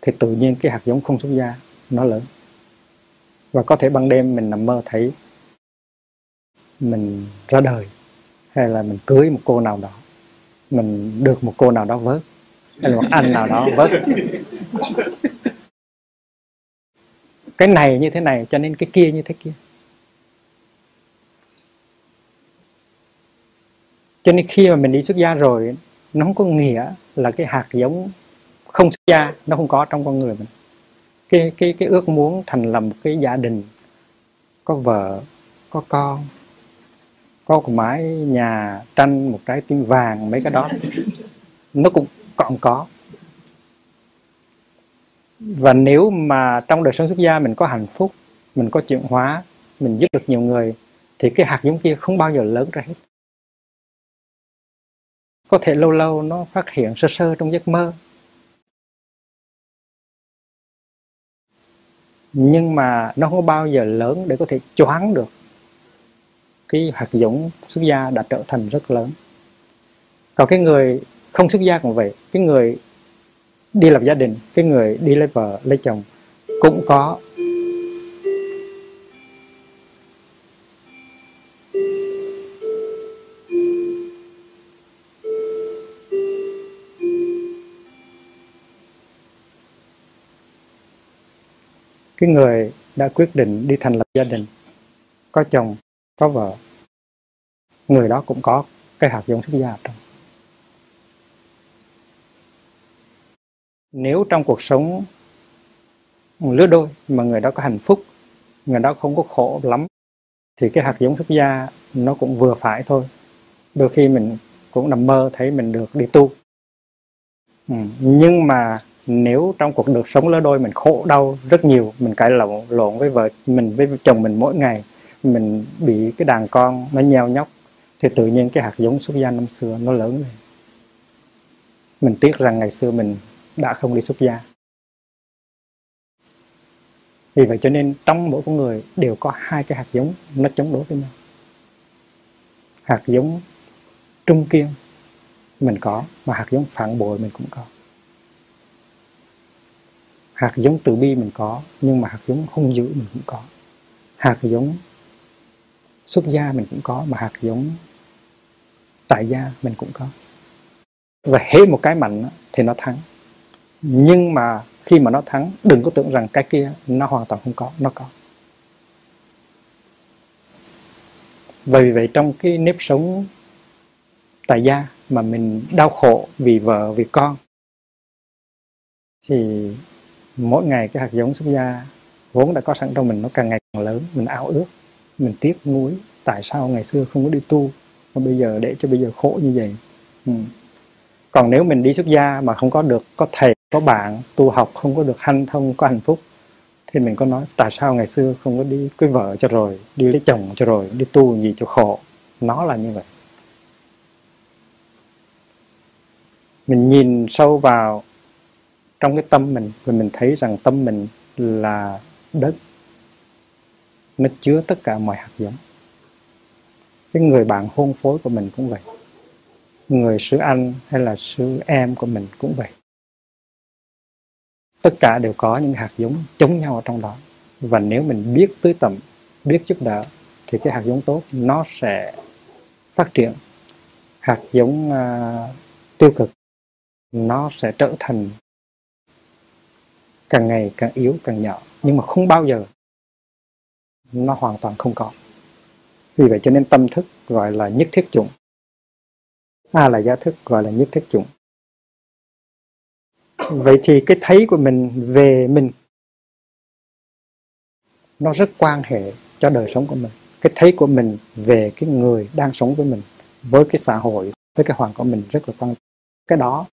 thì tự nhiên cái hạt giống không xuất gia nó lớn. Và có thể ban đêm mình nằm mơ thấy mình ra đời, hay là mình cưới một cô nào đó, mình được một cô nào đó vớt, hay là một anh nào đó vớt. Cái này như thế này, cho nên cái kia như thế kia. Cho nên khi mà mình đi xuất gia rồi, nó không có nghĩa là cái hạt giống không xuất gia, nó không có trong con người mình. Cái cái cái ước muốn thành lập một cái gia đình, có vợ, có con, có một mái nhà tranh, một trái tim vàng, mấy cái đó, nó cũng còn có. Và nếu mà trong đời sống xuất gia mình có hạnh phúc, mình có chuyển hóa, mình giúp được nhiều người, thì cái hạt giống kia không bao giờ lớn ra hết có thể lâu lâu nó phát hiện sơ sơ trong giấc mơ. Nhưng mà nó không bao giờ lớn để có thể choáng được. Cái hạt giống xuất gia đã trở thành rất lớn. Còn cái người không xuất gia cũng vậy. Cái người đi lập gia đình, cái người đi lấy vợ, lấy chồng cũng có cái người đã quyết định đi thành lập gia đình, có chồng, có vợ, người đó cũng có cái hạt giống xuất gia trong nếu trong cuộc sống lứa đôi mà người đó có hạnh phúc, người đó không có khổ lắm, thì cái hạt giống xuất gia nó cũng vừa phải thôi đôi khi mình cũng nằm mơ thấy mình được đi tu ừ. nhưng mà nếu trong cuộc đời sống lứa đôi mình khổ đau rất nhiều, mình cãi lộn lộn với vợ, mình với chồng mình mỗi ngày, mình bị cái đàn con nó nheo nhóc, thì tự nhiên cái hạt giống xuất gia năm xưa nó lớn lên. Mình tiếc rằng ngày xưa mình đã không đi xuất gia vì vậy cho nên trong mỗi con người đều có hai cái hạt giống nó chống đối với nhau. Hạt giống trung kiên mình có, mà hạt giống phản bội mình cũng có hạt giống từ bi mình có, nhưng mà hạt giống hung dữ mình cũng có. Hạt giống xuất gia mình cũng có, mà hạt giống tại gia mình cũng có. Và hết một cái mạnh thì nó thắng. Nhưng mà khi mà nó thắng, đừng có tưởng rằng cái kia nó hoàn toàn không có, nó có. Và vì vậy trong cái nếp sống tại gia mà mình đau khổ vì vợ, vì con, thì mỗi ngày cái hạt giống xuất gia vốn đã có sẵn trong mình, nó càng ngày càng lớn. Mình ao ước, mình tiếc nuối tại sao ngày xưa không có đi tu, mà bây giờ để cho bây giờ khổ như vậy. Ừ. còn nếu mình đi xuất gia mà không có được, có thầy, có bạn tu học, không có được hanh thông, có hạnh phúc, thì mình có nói, tại sao ngày xưa không có đi cưới vợ cho rồi, đi lấy chồng cho rồi, đi tu gì cho khổ? Nó là như vậy. Mình nhìn sâu vào trong cái tâm mình và mình thấy rằng tâm mình là đất nó chứa tất cả mọi hạt giống. Cái người bạn hôn phối của mình cũng vậy. Người sư anh hay là sư em của mình cũng vậy. Tất cả đều có những hạt giống chống nhau ở trong đó. Và nếu mình biết tưới tầm biết giúp đỡ thì cái hạt giống tốt nó sẽ phát triển. Hạt giống uh, tiêu cực nó sẽ trở thành càng ngày càng yếu, càng nhỏ, nhưng mà không bao giờ nó hoàn toàn không còn. Vì vậy cho nên tâm thức gọi là nhất thiết chủng a là giá thức gọi là nhất thiết chủng vậy thì cái thấy của mình về mình, nó rất quan hệ cho đời sống của mình. Cái thấy của mình về cái người đang sống với mình với cái xã hội, với cái hoàn của mình rất là quan trọng. Cái đó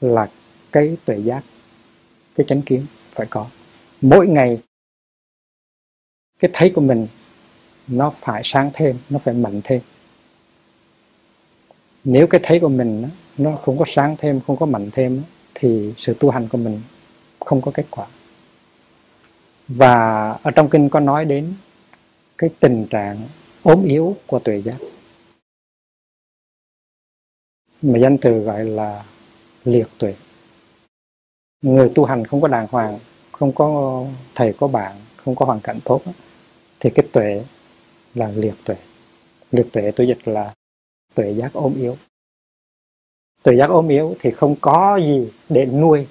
là cái tuệ giác cái chánh kiến phải có. Mỗi ngày, cái thấy của mình nó phải sáng thêm, nó phải mạnh thêm. Nếu cái thấy của mình nó không có sáng thêm, không có mạnh thêm thì sự tu hành của mình không có kết quả. Và ở trong kinh có nói đến cái tình trạng ốm yếu của tuệ giác. Mà danh từ gọi là liệt tuệ người tu hành không có đàng hoàng, không có thầy, có bạn, không có hoàn cảnh tốt thì cái tuệ là liệt tuệ. Liệt tuệ tôi dịch là tuệ giác ốm yếu. Tuệ giác ốm yếu thì không có gì để nuôi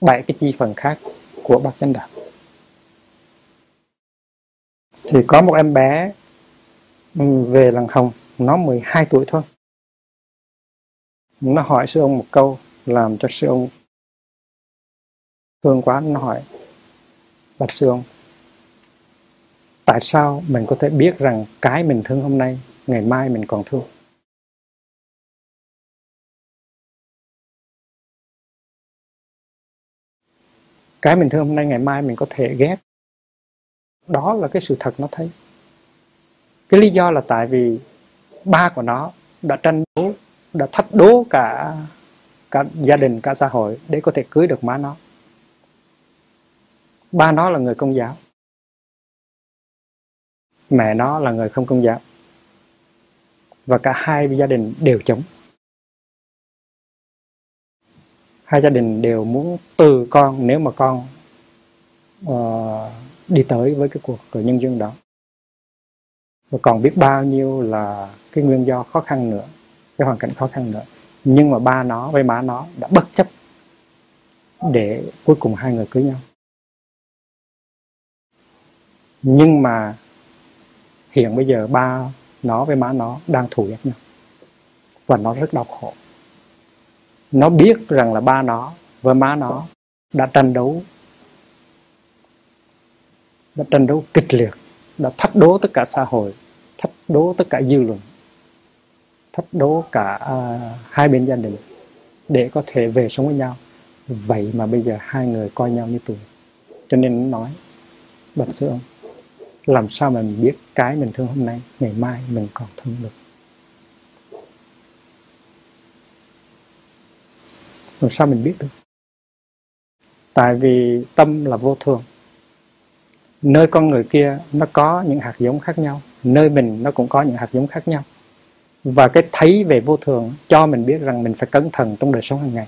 bảy cái chi phần khác của bác chánh đạo. Thì có một em bé về làng hồng, nó 12 tuổi thôi. Nó hỏi sư ông một câu, làm cho sư ông Hương quá nó hỏi, bạch sư ông tại sao mình có thể biết rằng cái mình thương hôm nay, ngày mai mình còn thương? Cái mình thương hôm nay, ngày mai mình có thể ghét. Đó là cái sự thật nó thấy. Cái lý do là tại vì ba của nó đã tranh đấu, đã thách đố cả cả gia đình, cả xã hội để có thể cưới được má nó ba nó là người công giáo. Mẹ nó là người không công giáo. Và cả hai gia đình đều chống. Hai gia đình đều muốn từ con nếu mà con uh, đi tới với cái cuộc nhân dân đó. Và còn biết bao nhiêu là cái nguyên do khó khăn nữa cái hoàn cảnh khó khăn nữa. Nhưng mà ba nó với má nó đã bất chấp để cuối cùng hai người cưới nhau nhưng mà hiện bây giờ ba nó với má nó đang thù ghét nhau. Và nó rất đau khổ. Nó biết rằng là ba nó và má nó đã tranh đấu đã tranh đấu kịch liệt đã thách đố tất cả xã hội thách đố tất cả dư luận thách đố cả uh, hai bên gia đình để có thể về sống với nhau. Vậy mà bây giờ hai người coi nhau như tù. Cho nên nói bạch sư ông làm sao mà mình biết cái mình thương hôm nay, ngày mai mình còn thương được? Làm sao mình biết được? Tại vì tâm là vô thường. Nơi con người kia nó có những hạt giống khác nhau, nơi mình nó cũng có những hạt giống khác nhau. Và cái thấy về vô thường cho mình biết rằng mình phải cẩn thận trong đời sống hàng ngày.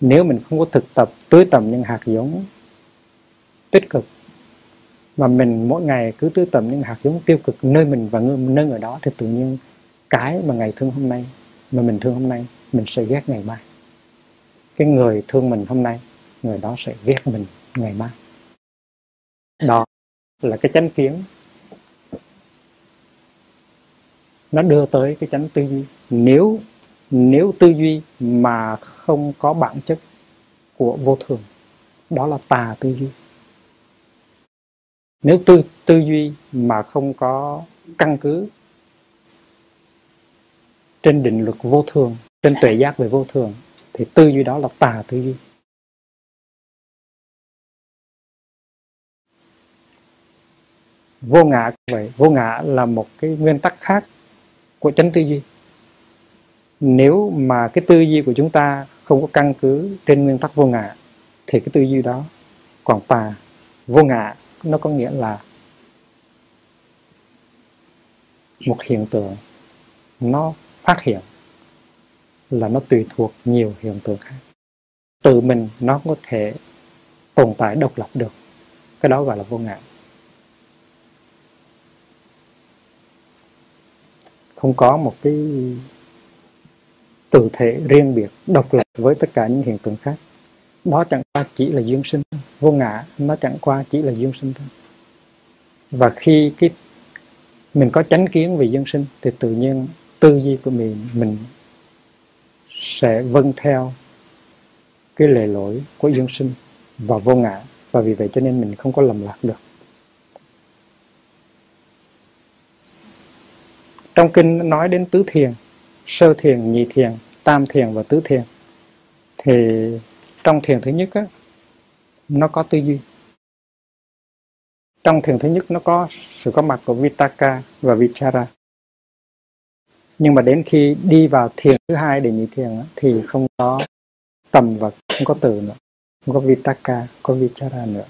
Nếu mình không có thực tập, tưới tầm những hạt giống tích cực mà mình mỗi ngày cứ tư tầm những hạt giống tiêu cực nơi mình và nơi người đó, thì tự nhiên cái mà ngày thương hôm nay, mà mình thương hôm nay, mình sẽ ghét ngày mai. Cái người thương mình hôm nay, người đó sẽ ghét mình ngày mai. Đó là cái chánh kiến. Nó đưa tới cái chánh tư duy. Nếu nếu tư duy mà không có bản chất của vô thường, đó là tà tư duy nếu tư tư duy mà không có căn cứ trên định luật vô thường, trên tuệ giác về vô thường, thì tư duy đó là tà tư duy. Vô ngã vậy. Vô ngã là một cái nguyên tắc khác của chánh tư duy. Nếu mà cái tư duy của chúng ta không có căn cứ trên nguyên tắc vô ngã, thì cái tư duy đó còn tà. Vô ngã nó có nghĩa là một hiện tượng nó phát hiện là nó tùy thuộc nhiều hiện tượng khác. Tự mình nó có thể tồn tại độc lập được. Cái đó gọi là vô ngã. Không có một cái tự thể riêng biệt, độc lập với tất cả những hiện tượng khác nó chẳng qua chỉ là duyên sinh vô ngã, nó chẳng qua chỉ là duyên sinh thôi. Và khi cái mình có chánh kiến về duyên sinh, thì tự nhiên tư duy của mình mình sẽ vâng theo cái lề lỗi của duyên sinh và vô ngã. Và vì vậy cho nên mình không có lầm lạc được. Trong kinh nói đến tứ thiền, sơ thiền, nhị thiền, tam thiền và tứ thiền, thì trong thiền thứ nhất á, nó có tư duy. Trong thiền thứ nhất nó có sự có mặt của vitaka và vichara. Nhưng mà đến khi đi vào thiền thứ hai để nhị thiền á, thì không có tầm và không có từ nữa. Không có vitaka có vichara nữa.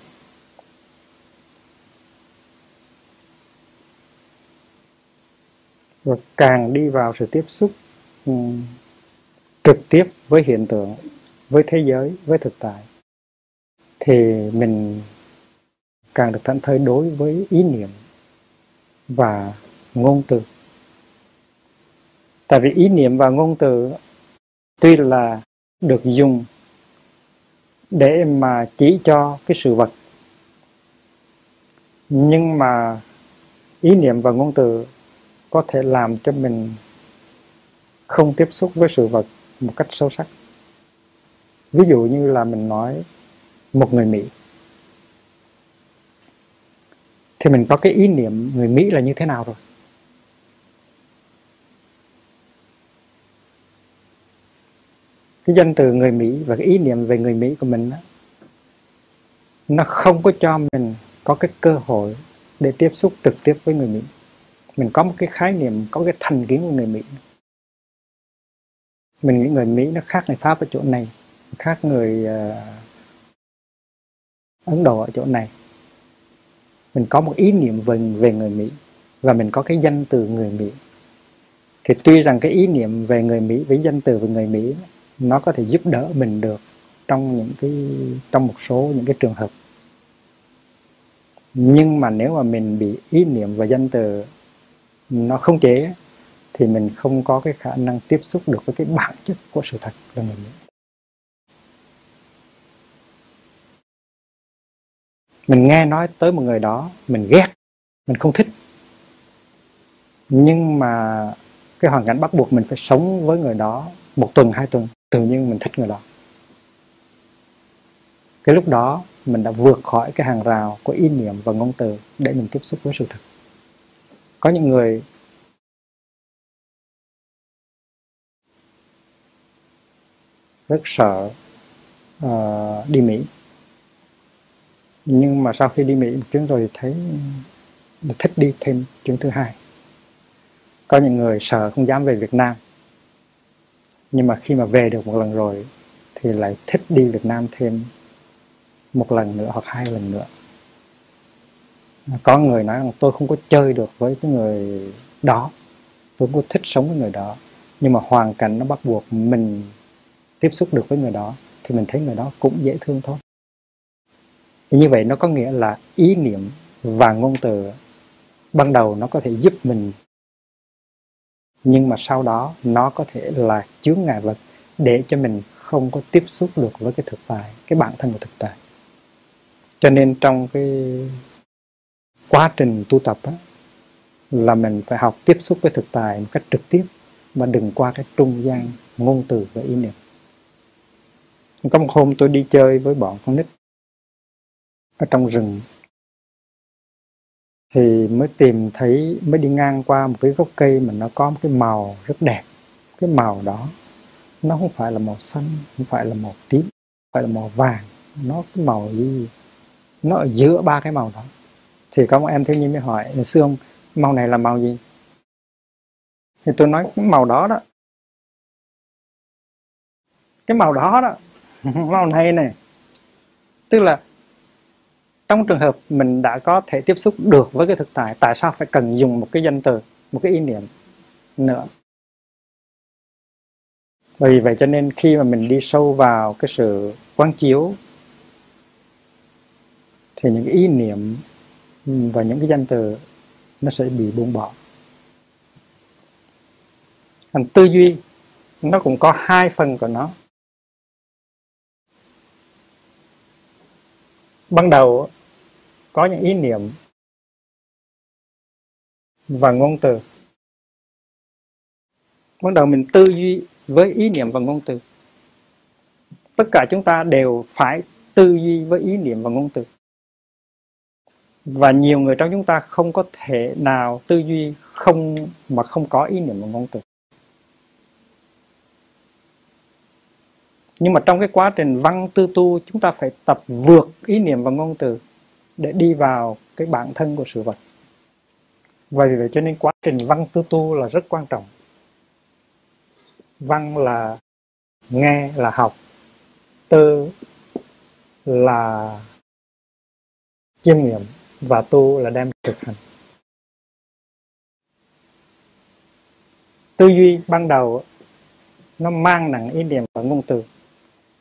Và càng đi vào sự tiếp xúc um, trực tiếp với hiện tượng với thế giới, với thực tại, thì mình càng được thảnh thơi đối với ý niệm và ngôn từ. Tại vì ý niệm và ngôn từ tuy là được dùng để mà chỉ cho cái sự vật, nhưng mà ý niệm và ngôn từ có thể làm cho mình không tiếp xúc với sự vật một cách sâu sắc ví dụ như là mình nói một người mỹ. Thì mình có cái ý niệm người mỹ là như thế nào rồi? Cái danh từ người mỹ và cái ý niệm về người mỹ của mình đó, nó không có cho mình có cái cơ hội để tiếp xúc trực tiếp với người mỹ. Mình có một cái khái niệm có cái thành kiến của người mỹ. Mình nghĩ người mỹ nó khác người pháp ở chỗ này khác người ờ, ấn độ ở chỗ này. Mình có một ý niệm về về người mỹ và mình có cái danh từ người mỹ. Thì tuy rằng cái ý niệm về người mỹ với danh từ về người mỹ nó có thể giúp đỡ mình được trong những cái, trong một số những cái trường hợp. Nhưng mà nếu mà mình bị ý niệm và danh từ nó không chế thì mình không có cái khả năng tiếp xúc được với cái bản chất của sự thật là người Mỹ. Mình nghe nói tới một người đó, mình ghét, mình không thích. Nhưng mà cái hoàn cảnh bắt buộc mình phải sống với người đó một tuần, hai tuần, tự nhiên mình thích người đó. Cái lúc đó mình đã vượt khỏi cái hàng rào của ý niệm và ngôn từ để mình tiếp xúc với sự thật có những người rất sợ uh, đi Mỹ nhưng mà sau khi đi Mỹ một chuyến rồi thấy thích đi thêm chuyến thứ hai. Có những người sợ không dám về Việt Nam. Nhưng mà khi mà về được một lần rồi thì lại thích đi Việt Nam thêm một lần nữa hoặc hai lần nữa. Có người nói rằng tôi không có chơi được với cái người đó. Tôi không có thích sống với người đó. Nhưng mà hoàn cảnh nó bắt buộc mình tiếp xúc được với người đó thì mình thấy người đó cũng dễ thương thôi thì như vậy nó có nghĩa là ý niệm và ngôn từ ban đầu nó có thể giúp mình nhưng mà sau đó nó có thể là chướng ngại vật để cho mình không có tiếp xúc được với cái thực tại cái bản thân của thực tại. Cho nên trong cái quá trình tu tập á, là mình phải học tiếp xúc với thực tại một cách trực tiếp mà đừng qua cái trung gian ngôn từ và ý niệm. Có một hôm tôi đi chơi với bọn con nít ở trong rừng, thì mới tìm thấy, mới đi ngang qua một cái gốc cây mà nó có một cái màu rất đẹp. Cái màu đó, nó không phải là màu xanh, không phải là màu tím, không phải là màu vàng. Nó cái màu gì nó ở giữa ba cái màu đó. Thì có một em thiếu nhi mới hỏi sư ông, màu này là màu gì? Thì tôi nói, cái màu đó đó. Cái màu đó đó, màu này này tức là trong trường hợp mình đã có thể tiếp xúc được với cái thực tại tại sao phải cần dùng một cái danh từ, một cái ý niệm nữa? Vì vậy cho nên khi mà mình đi sâu vào cái sự quán chiếu, thì những cái ý niệm và những cái danh từ nó sẽ bị buông bỏ. Thành tư duy, nó cũng có hai phần của nó. Ban đầu có những ý niệm và ngôn từ. Ban đầu mình tư duy với ý niệm và ngôn từ. Tất cả chúng ta đều phải tư duy với ý niệm và ngôn từ. Và nhiều người trong chúng ta không có thể nào tư duy không, mà không có ý niệm và ngôn từ. Nhưng mà trong cái quá trình văn tư tu, chúng ta phải tập vượt ý niệm và ngôn từ để đi vào cái bản thân của sự vật. Vì vậy cho nên quá trình văn tư tu là rất quan trọng. Văn là nghe là học, tư là chiêm nghiệm và tu là đem thực hành. Tư duy ban đầu nó mang nặng ý niệm và ngôn từ,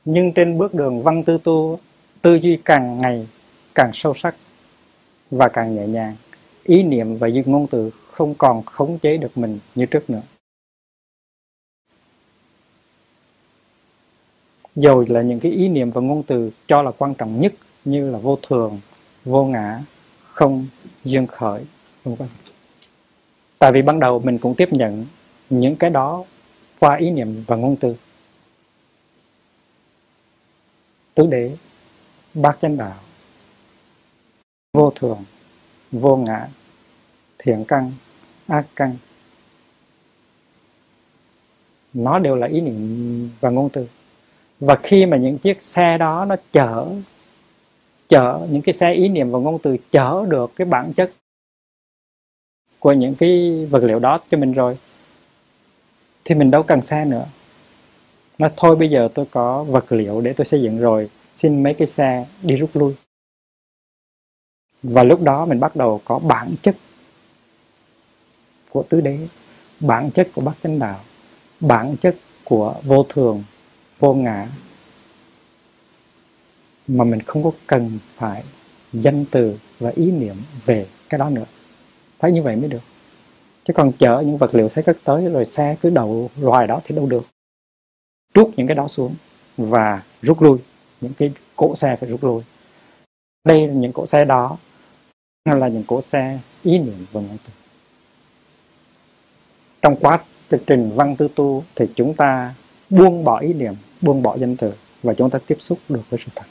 nhưng trên bước đường văn tư tu, tư duy càng ngày càng sâu sắc và càng nhẹ nhàng. Ý niệm và những ngôn từ không còn khống chế được mình như trước nữa. Dầu là những cái ý niệm và ngôn từ cho là quan trọng nhất như là vô thường, vô ngã, không duyên khởi, vân vân. Tại vì ban đầu mình cũng tiếp nhận những cái đó qua ý niệm và ngôn từ. Tứ đế, bát chánh đạo vô thường, vô ngã, thiện căn, ác căn. Nó đều là ý niệm và ngôn từ. Và khi mà những chiếc xe đó nó chở chở những cái xe ý niệm và ngôn từ chở được cái bản chất của những cái vật liệu đó cho mình rồi, thì mình đâu cần xe nữa. Nó thôi bây giờ tôi có vật liệu để tôi xây dựng rồi, xin mấy cái xe đi rút lui và lúc đó mình bắt đầu có bản chất của tứ đế, bản chất của bát chánh đạo, bản chất của vô thường, vô ngã, mà mình không có cần phải danh từ và ý niệm về cái đó nữa. Phải như vậy mới được. Chứ còn chở những vật liệu xe cất tới rồi xe cứ đầu loài đó thì đâu được. Trút những cái đó xuống và rút lui. Những cái cỗ xe phải rút lui. Đây là những cỗ xe đó là những cỗ xe, ý niệm và ngoại từ. Trong quá trình văn tư tu thì chúng ta buông bỏ ý niệm, buông bỏ danh từ và chúng ta tiếp xúc được với sự thật.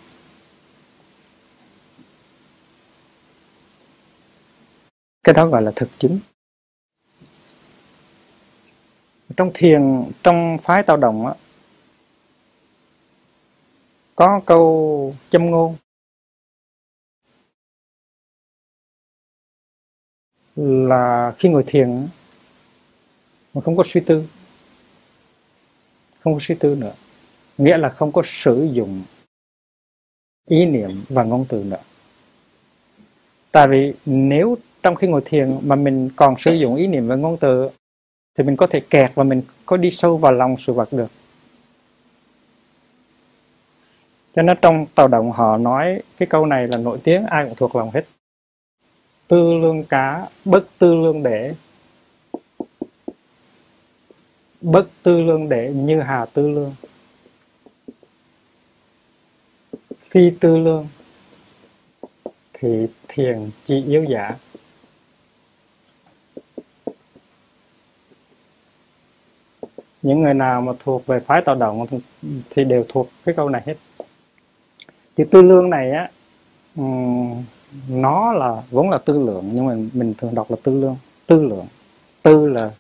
Cái đó gọi là thực chứng. Trong thiền, trong phái tao đồng á, có câu châm ngôn. Là khi ngồi thiền mà không có suy tư, không có suy tư nữa. Nghĩa là không có sử dụng ý niệm và ngôn từ nữa. Tại vì nếu trong khi ngồi thiền mà mình còn sử dụng ý niệm và ngôn từ, thì mình có thể kẹt và mình có đi sâu vào lòng sự vật được. Cho nên trong tàu động họ nói cái câu này là nổi tiếng, ai cũng thuộc lòng hết tư lương cá, bất tư lương để bất tư lương để như hà tư lương. Phi tư lương, thì thiền chỉ yếu giả. Những người nào mà thuộc về phái tạo động thì đều thuộc cái câu này hết. Chữ tư lương này á nó là, vốn là tư lượng, nhưng mà mình thường đọc là tư lương, tư lượng. Tư là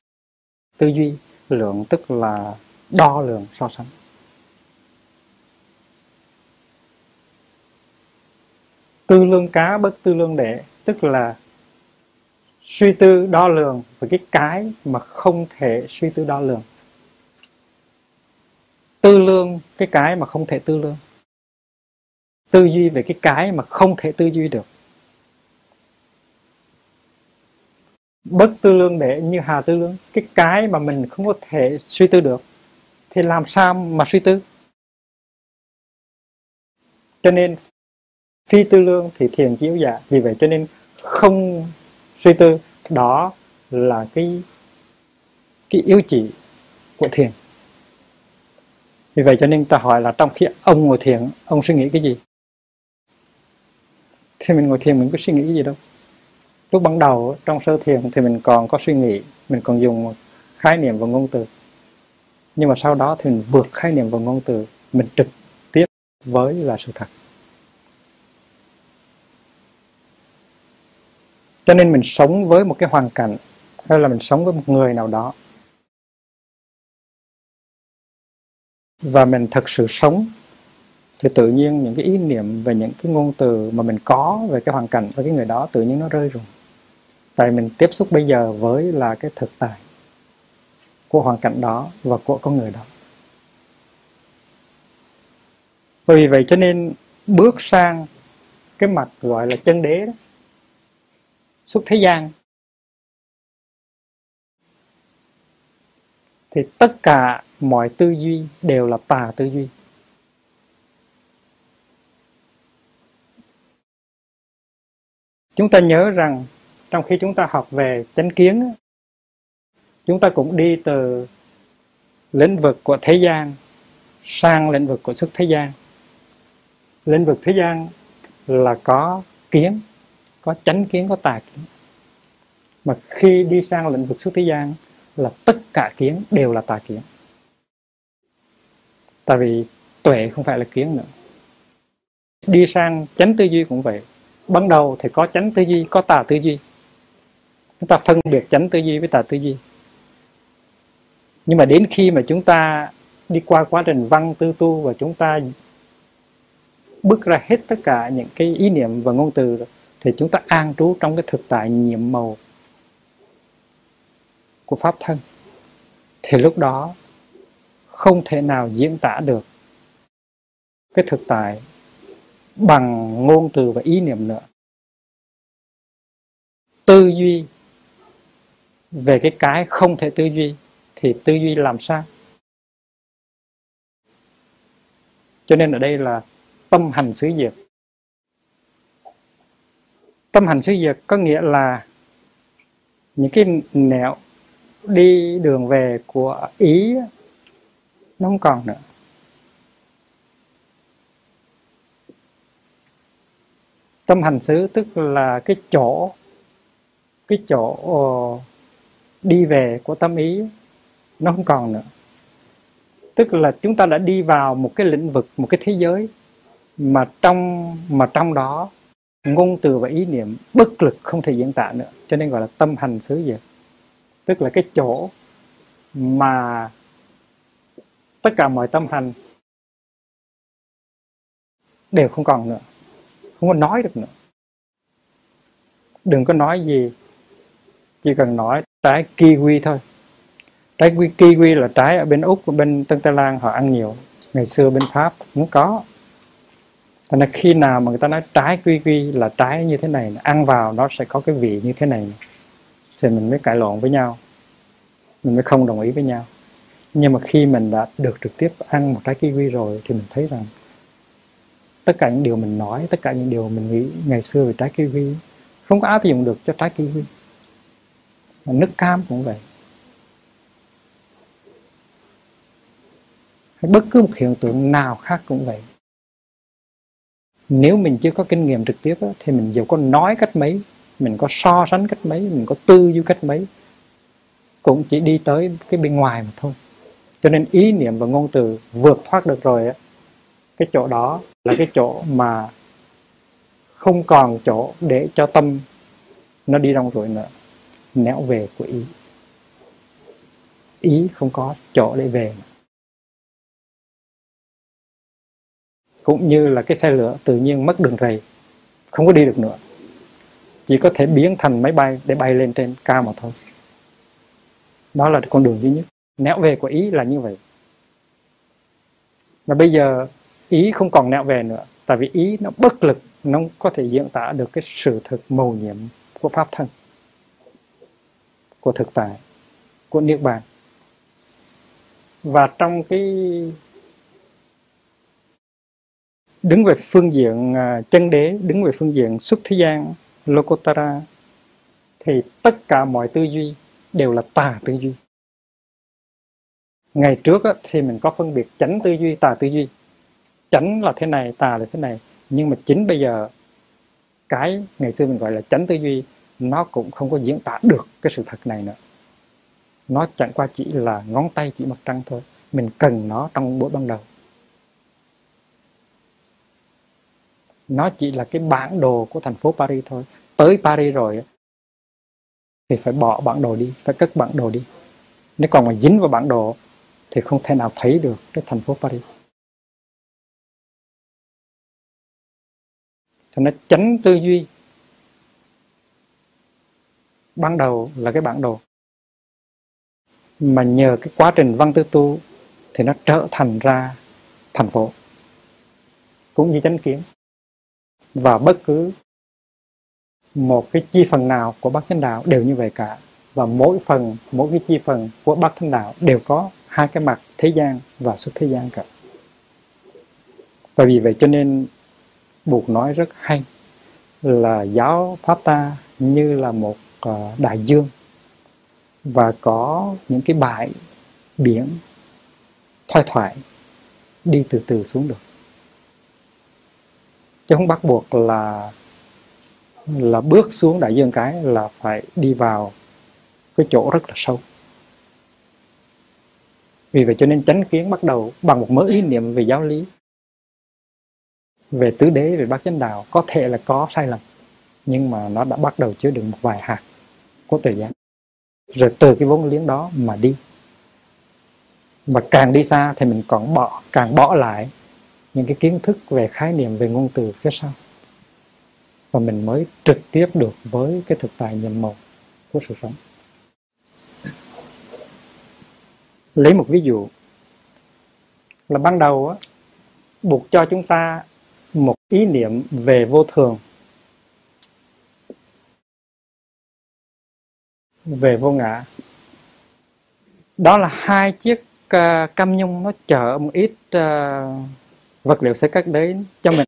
tư duy, lượng tức là đo lường, so sánh. Tư lương cá bất tư lương đệ tức là suy tư, đo lường về cái cái mà không thể suy tư, đo lường. Tư lương cái cái mà không thể tư lương. Tư duy về cái cái mà không thể tư duy được. Bất tư lương để như hà tư lương. Cái cái mà mình không có thể suy tư được, thì làm sao mà suy tư? Cho nên phi tư lương thì thiền chiếu giả. Vì vậy cho nên không suy tư, đó là cái cái yếu chỉ của thiền. Vì vậy cho nên ta hỏi là trong khi ông ngồi thiền, ông suy nghĩ cái gì? Thì mình ngồi thiền mình có suy nghĩ cái gì đâu lúc ban đầu, trong sơ thiền thì mình còn có suy nghĩ, mình còn dùng khái niệm và ngôn từ. Nhưng mà sau đó thì mình vượt khái niệm và ngôn từ, mình trực tiếp với là sự thật. Cho nên mình sống với một cái hoàn cảnh, hay là mình sống với một người nào đó, và mình thật sự sống, thì tự nhiên những cái ý niệm về những cái ngôn từ mà mình có về cái hoàn cảnh với cái người đó tự nhiên nó rơi rồi tại mình tiếp xúc bây giờ với là cái thực tại của hoàn cảnh đó và của con người đó. Vì vậy cho nên bước sang cái mặt gọi là chân đế đó, xuất thế gian, thì tất cả mọi tư duy đều là tà tư duy. Chúng ta nhớ rằng trong khi chúng ta học về chánh kiến chúng ta cũng đi từ lĩnh vực của thế gian sang lĩnh vực của xuất thế gian. Lĩnh vực thế gian là có kiến, có chánh kiến, có tà kiến. Mà khi đi sang lĩnh vực xuất thế gian là tất cả kiến đều là tà kiến. Tại vì tuệ không phải là kiến nữa. Đi sang chánh tư duy cũng vậy. Ban đầu thì có chánh tư duy, có tà tư duy chúng ta phân biệt chánh tư duy với tà tư duy. Nhưng mà đến khi mà chúng ta đi qua quá trình văn, tư tu và chúng ta bước ra hết tất cả những cái ý niệm và ngôn từ, thì chúng ta an trú trong cái thực tại nhiệm màu của pháp thân. Thì lúc đó không thể nào diễn tả được cái thực tại bằng ngôn từ và ý niệm nữa. Tư duy về cái cái không thể tư duy, thì tư duy làm sao? Cho nên ở đây là tâm hành xứ diệt. Tâm hành xứ diệt có nghĩa là những cái nẻo đi đường về của ý nó không còn nữa. Tâm hành xứ tức là cái chỗ cái chỗ ờ, đi về của tâm ý, nó không còn nữa. Tức là chúng ta đã đi vào một cái lĩnh vực, một cái thế giới mà trong mà trong đó ngôn từ và ý niệm bất lực không thể diễn tả nữa, cho nên gọi là tâm hành xứ diệt. Tức là cái chỗ mà tất cả mọi tâm hành đều không còn nữa, không có nói được nữa. Đừng có nói gì, chỉ cần nói trái kiwi thôi. Trái kiwi là trái ở bên úc, bên tân tây lan họ ăn nhiều. Ngày xưa bên pháp cũng có. Thành ra khi nào mà người ta nói trái kiwi là trái như thế này, ăn vào nó sẽ có cái vị như thế này. Thì mình mới cãi lộn với nhau. Mình mới không đồng ý với nhau. Nhưng mà khi mình đã được trực tiếp ăn một trái kiwi rồi thì mình thấy rằng tất cả những điều mình nói, tất cả những điều mình nghĩ ngày xưa về trái kiwi không có áp dụng được cho trái kiwi nước cam cũng vậy. Hay bất cứ một hiện tượng nào khác cũng vậy. Nếu mình chưa có kinh nghiệm trực tiếp thì mình dù có nói cách mấy, mình có so sánh cách mấy, mình có tư duy cách mấy, cũng chỉ đi tới cái bên ngoài mà thôi. Cho nên ý niệm và ngôn từ vượt thoát được rồi á, cái chỗ đó là cái chỗ mà không còn chỗ để cho tâm nó đi rong ruổi nữa nẻo về của ý. Ý không có chỗ để về. Cũng như là cái xe lửa tự nhiên mất đường rầy, không có đi được nữa. Chỉ có thể biến thành máy bay để bay lên trên cao mà thôi. Đó là con đường duy nhất. Nẻo về của ý là như vậy. Mà bây giờ ý không còn nẻo về nữa, tại vì ý nó bất lực, nó có thể diễn tả được cái sự thực mầu nhiệm của pháp thân của thực tại, của niết bàn. Và trong cái đứng về phương diện à, chân đế, đứng về phương diện xuất thế gian, lokotara, thì tất cả mọi tư duy đều là tà tư duy. Ngày trước thì mình có phân biệt chánh tư duy, tà tư duy. Chánh là thế này, tà là thế này. Nhưng mà chính bây giờ, cái ngày xưa mình gọi là chánh tư duy nó cũng không có diễn tả được cái sự thật này nữa. Nó chẳng qua chỉ là ngón tay chỉ mặt trăng thôi. Mình cần nó trong buổi ban đầu. Nó chỉ là cái bản đồ của thành phố Paris thôi. Tới Paris rồi thì phải bỏ bản đồ đi, phải cất bản đồ đi. Nếu còn mà dính vào bản đồ, thì không thể nào thấy được cái thành phố Paris. Cho nó tránh tư duy ban đầu là cái bản đồ. Mà nhờ cái quá trình văn tư tu thì nó trở thành ra thành phố, cũng như chánh kiến. Và bất cứ một cái chi phần nào của bát chánh đạo đều như vậy cả. Và mỗi phần, mỗi cái chi phần của bát chánh đạo đều có hai cái mặt thế gian và xuất thế gian cả. Và vì vậy cho nên buộc nói rất hay là giáo pháp ta như là một uh, đại dương và có những cái bãi biển thoai thoải đi từ từ xuống được. Chứ không bắt buộc là là bước xuống đại dương cái là phải đi vào cái chỗ rất là sâu. Vì vậy cho nên chánh kiến bắt đầu bằng một mớ ý niệm về giáo lý về tứ đế về bát chánh đạo có thể là có sai lầm nhưng mà nó đã bắt đầu chứa đựng một vài hạt của tuệ giác rồi từ cái vốn liếng đó mà đi. Và càng đi xa thì mình còn bỏ càng bỏ lại những cái kiến thức về khái niệm về ngôn từ phía sau. Và mình mới trực tiếp được với cái thực tại nhiệm màu của sự sống. Lấy một ví dụ là ban đầu á, buộc cho chúng ta một ý niệm về vô thường. Về vô ngã. Đó là hai chiếc uh, cam nhung nó chở một ít uh, vật liệu xây cắt đến cho mình.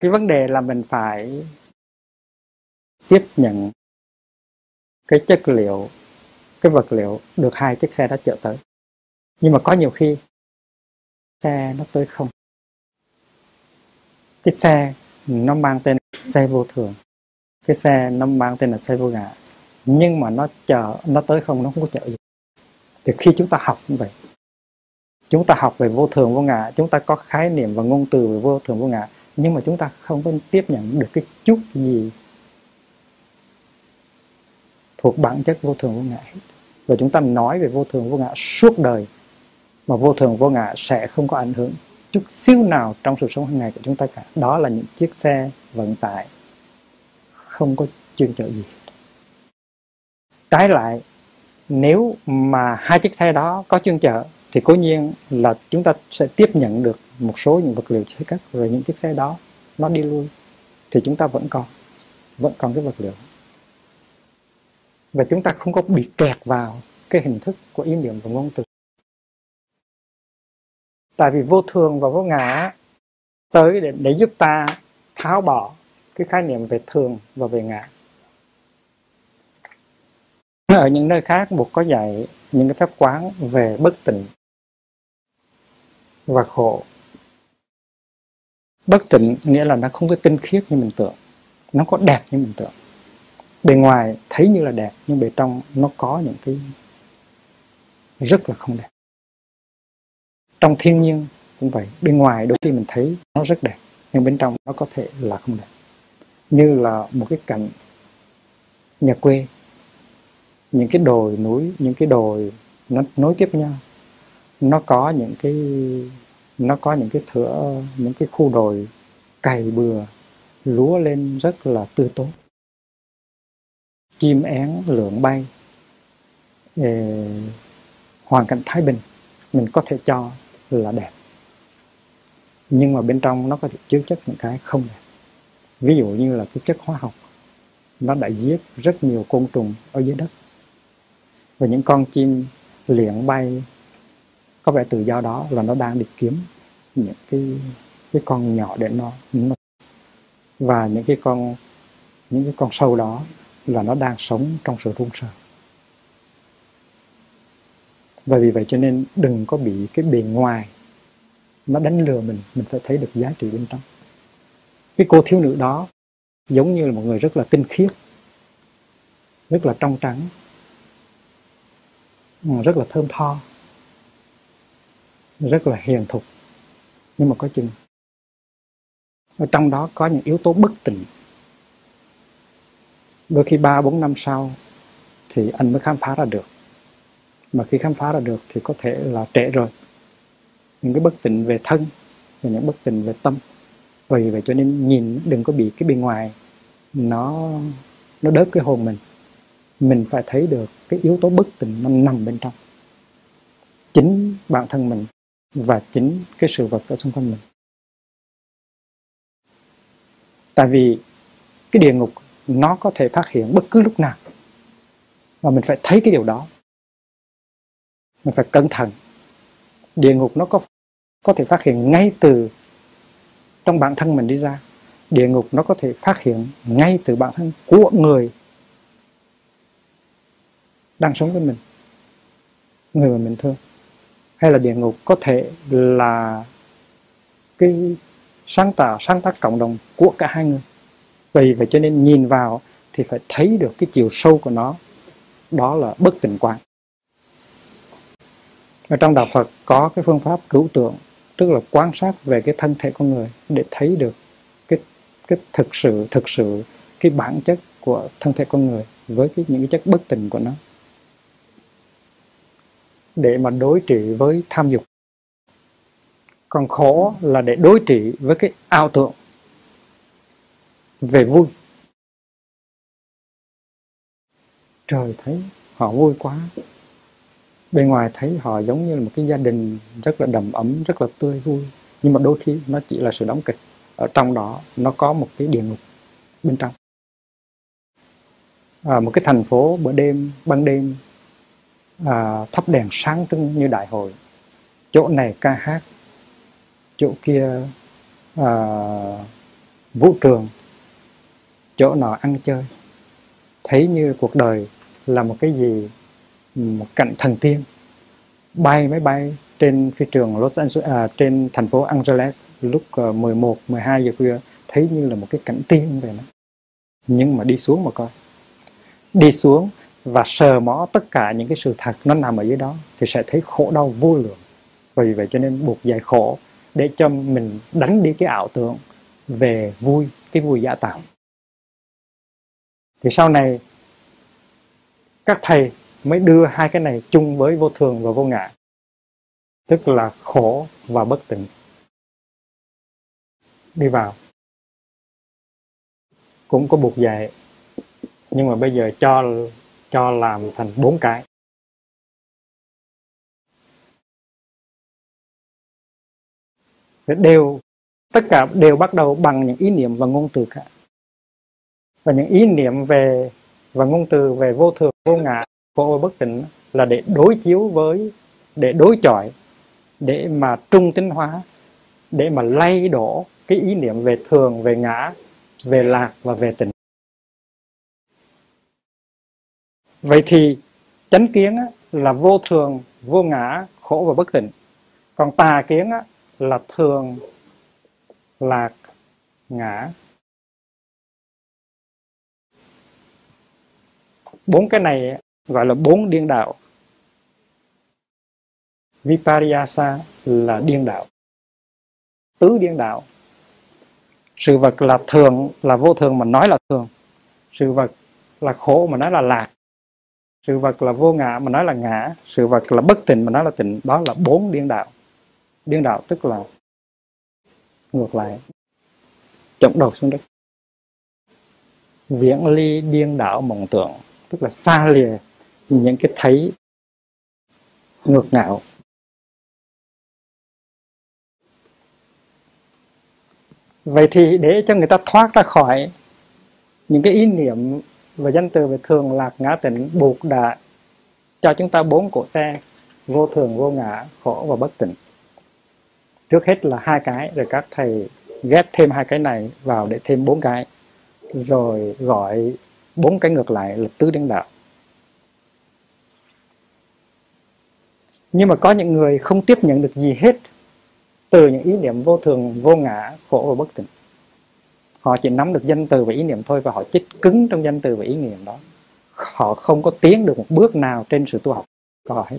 Cái vấn đề là mình phải tiếp nhận cái chất liệu cái vật liệu được hai chiếc xe đã chở tới. Nhưng mà có nhiều khi xe nó tới không. Cái xe nó mang tên xe vô thường. Cái xe nó mang tên là xe vô ngã nhưng mà nó chờ, nó tới không, nó không có chờ gì. Thì khi chúng ta học như vậy, chúng ta học về vô thường vô ngã, chúng ta có khái niệm và ngôn từ về vô thường vô ngã, nhưng mà chúng ta không có tiếp nhận được cái chút gì thuộc bản chất vô thường vô ngã. Và chúng ta nói về vô thường vô ngã suốt đời, mà vô thường vô ngã sẽ không có ảnh hưởng chút xíu nào trong sự sống hàng ngày của chúng ta cả. Đó là những chiếc xe vận tải không có chuyên chở gì trái lại nếu mà hai chiếc xe đó có chuyên chở thì cố nhiên là chúng ta sẽ tiếp nhận được một số những vật liệu xây cất rồi những chiếc xe đó nó đi lui thì chúng ta vẫn còn vẫn còn cái vật liệu. Và chúng ta không có bị kẹt vào cái hình thức của ý niệm và ngôn từ. Tại vì vô thường và vô ngã tới để, để giúp ta tháo bỏ cái khái niệm về thường và về ngã ở những nơi khác buộc có dạy những cái phép quán về bất tịnh và khổ. Bất tịnh nghĩa là nó không có tinh khiết như mình tưởng, nó có đẹp như mình tưởng. Bề ngoài thấy như là đẹp, nhưng bề trong nó có những cái rất là không đẹp. Trong thiên nhiên cũng vậy, bên ngoài đôi khi mình thấy nó rất đẹp, nhưng bên trong nó có thể là không đẹp. Như là một cái cảnh nhà quê những cái đồi núi những cái đồi nó nối tiếp nhau. Nó có những cái nó có những cái thửa những cái khu đồi cày bừa lúa lên rất là tươi tốt. Chim én lượn bay eh, hoàn cảnh thái bình mình có thể cho là đẹp. Nhưng mà bên trong nó có thể chứa chất những cái không đẹp. Ví dụ như là cái chất hóa học nó đã giết rất nhiều côn trùng ở dưới đất và những con chim liệng bay. Có vẻ tự do đó là nó đang đi kiếm những cái cái con nhỏ để nó, nó và những cái con những cái con sâu đó là nó đang sống trong sự run sợ. Và vì vậy cho nên đừng có bị cái bề ngoài nó đánh lừa mình mình phải thấy được giá trị bên trong. Cái cô thiếu nữ đó giống như là một người rất là tinh khiết rất là trong trắng. Ừ, rất là thơm tho. Rất là hiền thục. Nhưng mà có chừng. Ở trong đó có những yếu tố bất tịnh. Đôi khi ba, bốn năm sau thì anh mới khám phá ra được. Mà khi khám phá ra được thì có thể là trễ rồi. Những cái bất tịnh về thân và những bất tịnh về tâm, vì vậy cho nên nhìn đừng có bị cái bên ngoài nó nó đớp cái hồn mình mình phải thấy được cái yếu tố bất tình nó nằm bên trong. Chính bản thân mình và chính cái sự vật ở xung quanh mình. Tại vì cái địa ngục, nó có thể phát hiện bất cứ lúc nào. Và mình phải thấy cái điều đó. Mình phải cẩn thận. Địa ngục nó có có thể phát hiện ngay từ trong bản thân mình đi ra. Địa ngục nó có thể phát hiện ngay từ bản thân của người đang sống với mình, người mà mình thương. Hay là địa ngục có thể là cái sáng tạo, sáng tác cộng đồng của cả hai người. Vì vậy cho nên nhìn vào thì phải thấy được cái chiều sâu của nó. Đó là bất tình quan ở trong đạo Phật có cái phương pháp cứu tượng, tức là quan sát về cái thân thể con người để thấy được cái cái thực sự thực sự cái bản chất của thân thể con người với cái những cái chất bất tình của nó để mà đối trị với tham dục. Còn khổ là để đối trị với cái ảo tưởng về vui. Trời thấy họ vui quá. Bên ngoài thấy họ giống như là một cái gia đình rất là đầm ấm rất là tươi vui. Nhưng mà đôi khi nó chỉ là sự đóng kịch. Ở trong đó nó có một cái địa ngục bên trong. À, một cái thành phố bữa đêm ban đêm à, thắp đèn sáng trưng như đại hội. Chỗ này ca hát chỗ kia à, vũ trường chỗ nọ ăn chơi. Thấy như cuộc đời là một cái gì một cảnh thần tiên bay máy bay trên phi trường Los Angeles à, trên thành phố Angeles lúc à, 11 12 giờ khuya thấy như là một cái cảnh tiên vậy đó nhưng mà đi xuống mà coi. Đi xuống và sờ mó tất cả những cái sự thật nó nằm ở dưới đó thì sẽ thấy khổ đau vô lượng. Vì vậy cho nên buộc giải khổ để cho mình đánh đi cái ảo tưởng về vui, cái vui giả tạo. Thì sau này, các thầy mới đưa hai cái này chung với vô thường và vô ngã, tức là khổ và bất tịnh. Đi vào. Cũng có buộc dạy nhưng mà bây giờ cho cho làm thành bốn cái đều, tất cả đều bắt đầu bằng những ý niệm và ngôn từ cả và những ý niệm về và ngôn từ về vô thường, vô ngã, vô bất tịnh là để đối chiếu với, để đối chọi, để mà trung tính hóa, để mà lay đổ cái ý niệm về thường, về ngã, về lạc và về tỉnh. Vậy thì chánh kiến á, là vô thường vô ngã khổ và bất tịnh. Còn tà kiến á, là thường lạc ngã. Bốn cái này gọi là bốn điên đạo. Vipariyasa là điên đạo. Tứ điên đạo. Sự vật là thường là vô thường mà nói là thường. Sự vật là khổ mà nói là lạc sự vật là vô ngã, mà nói là ngã. Sự vật là bất tịnh, mà nói là tịnh. Đó là bốn điên đạo. Điên đạo tức là ngược lại trọng đầu xuống đất. Viễn ly điên đảo mộng tưởng, tức là xa lìa những cái thấy ngược ngạo. Vậy thì để cho người ta thoát ra khỏi những cái ý niệm và danh từ về thường lạc ngã tịnh buộc đã cho chúng ta bốn cổ xe, vô thường, vô ngã, khổ và bất tịnh trước hết là hai cái, rồi các thầy ghép thêm hai cái này vào để thêm bốn cái, rồi gọi bốn cái ngược lại là tứ điên đạo. Nhưng mà có những người không tiếp nhận được gì hết, từ những ý niệm vô thường, vô ngã, khổ và bất tịnh họ chỉ nắm được danh từ và ý niệm thôi và họ chết cứng trong danh từ và ý niệm đó. Họ không có tiến được một bước nào trên sự tu học của họ hết.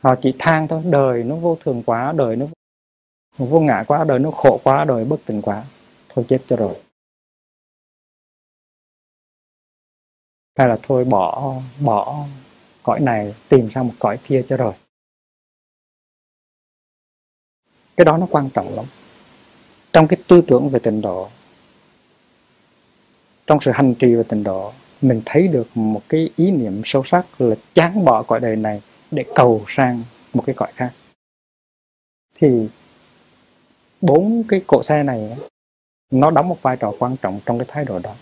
Họ chỉ than thôi, đời nó vô thường quá, đời nó vô ngã quá, đời nó khổ quá, đời bất tỉnh quá. Thôi chết cho rồi. Hay là thôi bỏ bỏ cõi này, tìm ra một cõi kia cho rồi. Cái đó nó quan trọng lắm. Trong cái tư tưởng về tịnh độ, trong sự hành trì về tịnh độ, mình thấy được một cái ý niệm sâu sắc là chán bỏ cõi đời này để cầu sang một cái cõi khác. Thì bốn cái cỗ xe này, nó đóng một vai trò quan trọng trong cái thái độ đó.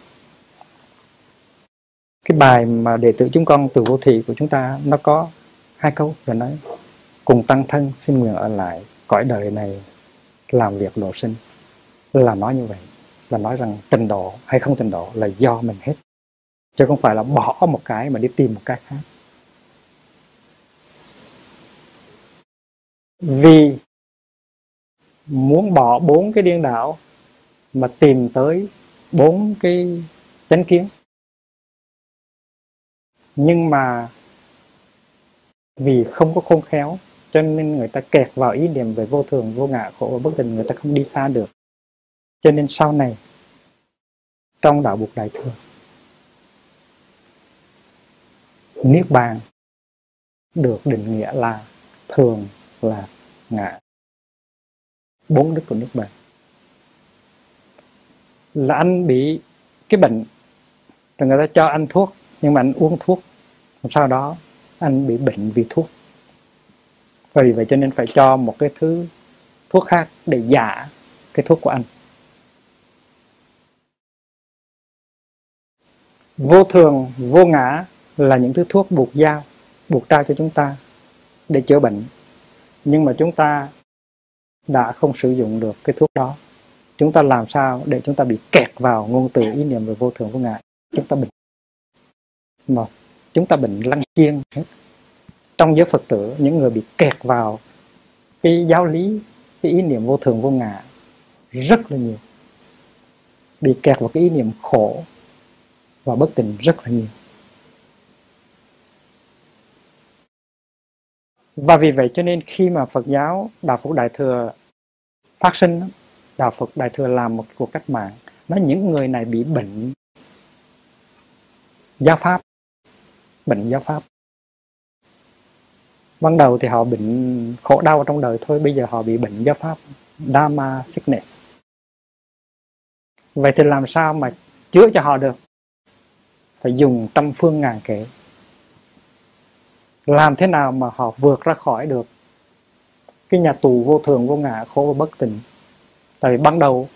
Cái bài mà đệ tử chúng con từ vô thị của chúng ta, nó có hai câu rồi nói, cùng tăng thân xin nguyện ở lại cõi đời này làm việc độ sinh, là nói như vậy, là nói rằng tình độ hay không tình độ là do mình hết. Chứ không phải là bỏ một cái mà đi tìm một cái khác. Vì muốn bỏ bốn cái điên đảo mà tìm tới bốn cái chánh kiến. Nhưng mà vì không có khôn khéo cho nên người ta kẹt vào ý niệm về vô thường, vô ngã, khổ và bất định, người ta không đi xa được. Cho nên sau này, trong đạo buộc đại thừa, niết bàn được định nghĩa là thường, là ngã. Bốn đức của niết bàn. Là anh bị cái bệnh, rồi người ta cho anh thuốc, nhưng mà anh uống thuốc. Sau đó, anh bị bệnh vì thuốc và vì vậy cho nên phải cho một cái thứ thuốc khác để giả cái thuốc của anh. Vô thường, vô ngã là những thứ thuốc buộc dao, buộc trao cho chúng ta để chữa bệnh. Nhưng mà chúng ta đã không sử dụng được cái thuốc đó. Chúng ta làm sao để chúng ta bị kẹt vào ngôn từ ý niệm về vô thường, vô ngã? Chúng ta bệnh. Mà chúng ta bệnh lăng chiên hết trong giới Phật tử, những người bị kẹt vào cái giáo lý, cái ý niệm vô thường vô ngã rất là nhiều. Bị kẹt vào cái ý niệm khổ và bất tình rất là nhiều. Và vì vậy cho nên khi mà Phật giáo đạo Phật Đại thừa phát sinh, đạo Phật Đại thừa làm một cuộc cách mạng, nói những người này bị bệnh giáo pháp, bệnh giáo pháp ban đầu thì họ bệnh khổ đau trong đời thôi, bây giờ họ bị bệnh do pháp, dharma sickness. Vậy thì làm sao mà chữa cho họ được? Phải dùng trăm phương ngàn kế. Làm thế nào mà họ vượt ra khỏi được cái nhà tù vô thường, vô ngã, khổ và bất tỉnh tại vì ban đầu,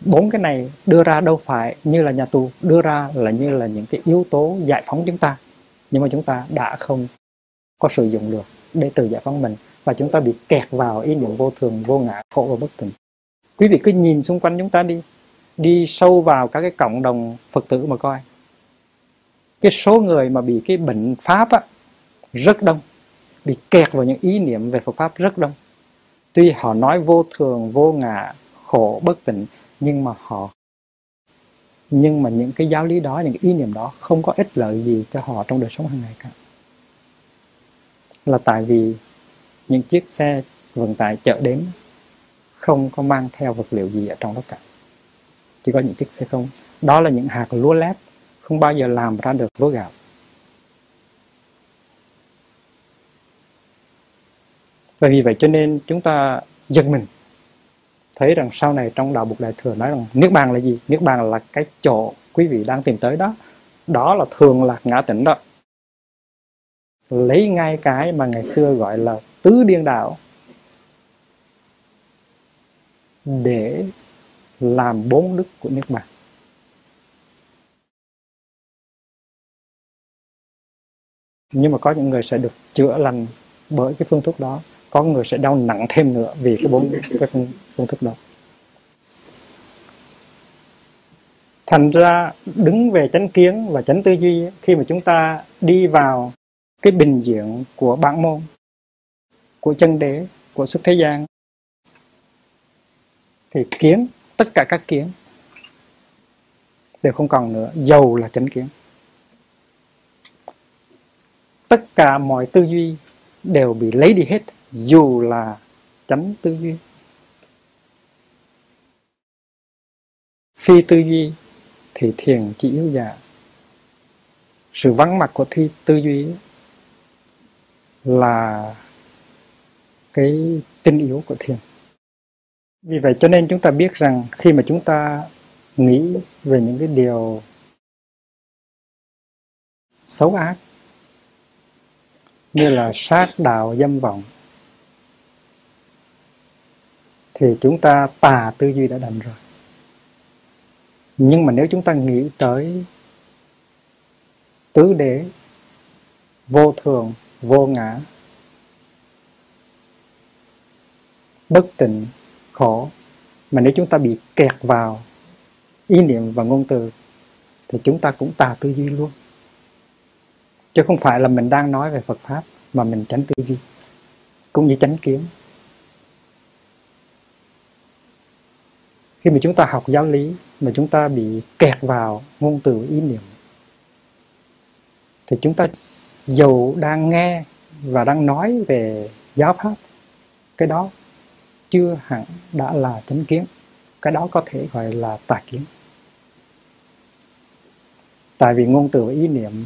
bốn cái này đưa ra đâu phải như là nhà tù, đưa ra là như là những cái yếu tố giải phóng chúng ta. Nhưng mà chúng ta đã không có sử dụng được để tự giải phóng mình. Và chúng ta bị kẹt vào ý niệm vô thường vô ngã khổ và bất tỉnh. Quý vị cứ nhìn xung quanh chúng ta đi. Đi sâu vào các cái cộng đồng phật tử mà coi. Cái số người mà bị cái bệnh pháp á, rất đông. Bị kẹt vào những ý niệm về Phật pháp rất đông. Tuy họ nói vô thường vô ngã khổ bất tịnh nhưng mà họ nhưng mà những cái giáo lý đó những cái ý niệm đó không có ích lợi gì cho họ trong đời sống hàng ngày cả là tại vì những chiếc xe vận tải chở đến không có mang theo vật liệu gì ở trong đó cả chỉ có những chiếc xe không đó là những hạt lúa lép, không bao giờ làm ra được lúa gạo và vì vậy cho nên chúng ta giật mình, thấy rằng sau này trong đạo Bục Đại Thừa nói rằng Niết Bàn là gì? Niết Bàn là cái chỗ quý vị đang tìm tới đó. Đó là thường lạc ngã tỉnh đó. Lấy ngay cái mà ngày xưa gọi là tứ điên đạo để làm bốn đức của Niết Bàn. Nhưng mà có những người sẽ được chữa lành bởi cái phương thuốc đó có người sẽ đau nặng thêm nữa vì cái bốn cái phương, phương thức đó thành ra đứng về chánh kiến và chánh tư duy khi mà chúng ta đi vào cái bình diện của bản môn, của chân đế, của xuất thế gian. Thì kiến, tất cả các kiến đều không còn nữa, dầu là chánh kiến. Tất cả mọi tư duy đều bị lấy đi hết, dù là chánh tư duy. Phi tư duy thì thiền chỉ yếu dạ sự vắng mặt của thi tư duy là cái tinh yếu của thiền. Vì vậy cho nên chúng ta biết rằng khi mà chúng ta nghĩ về những cái điều xấu ác, như là sát đạo dâm vọng, thì chúng ta tà tư duy đã đành rồi. Nhưng mà nếu chúng ta nghĩ tới tứ đế vô thường vô ngã. Bất tịnh, khổ. Mà nếu chúng ta bị kẹt vào ý niệm và ngôn từ, thì chúng ta cũng tà tư duy luôn. Chứ không phải là mình đang nói về Phật pháp, mà mình tránh tư duy, cũng như tránh kiến. Khi mà chúng ta học giáo lý, mà chúng ta bị kẹt vào ngôn từ, ý niệm, thì chúng ta dù đang nghe và đang nói về giáo pháp cái đó chưa hẳn đã là chánh kiến. Cái đó có thể gọi là tà kiến. Tại vì ngôn từ và ý niệm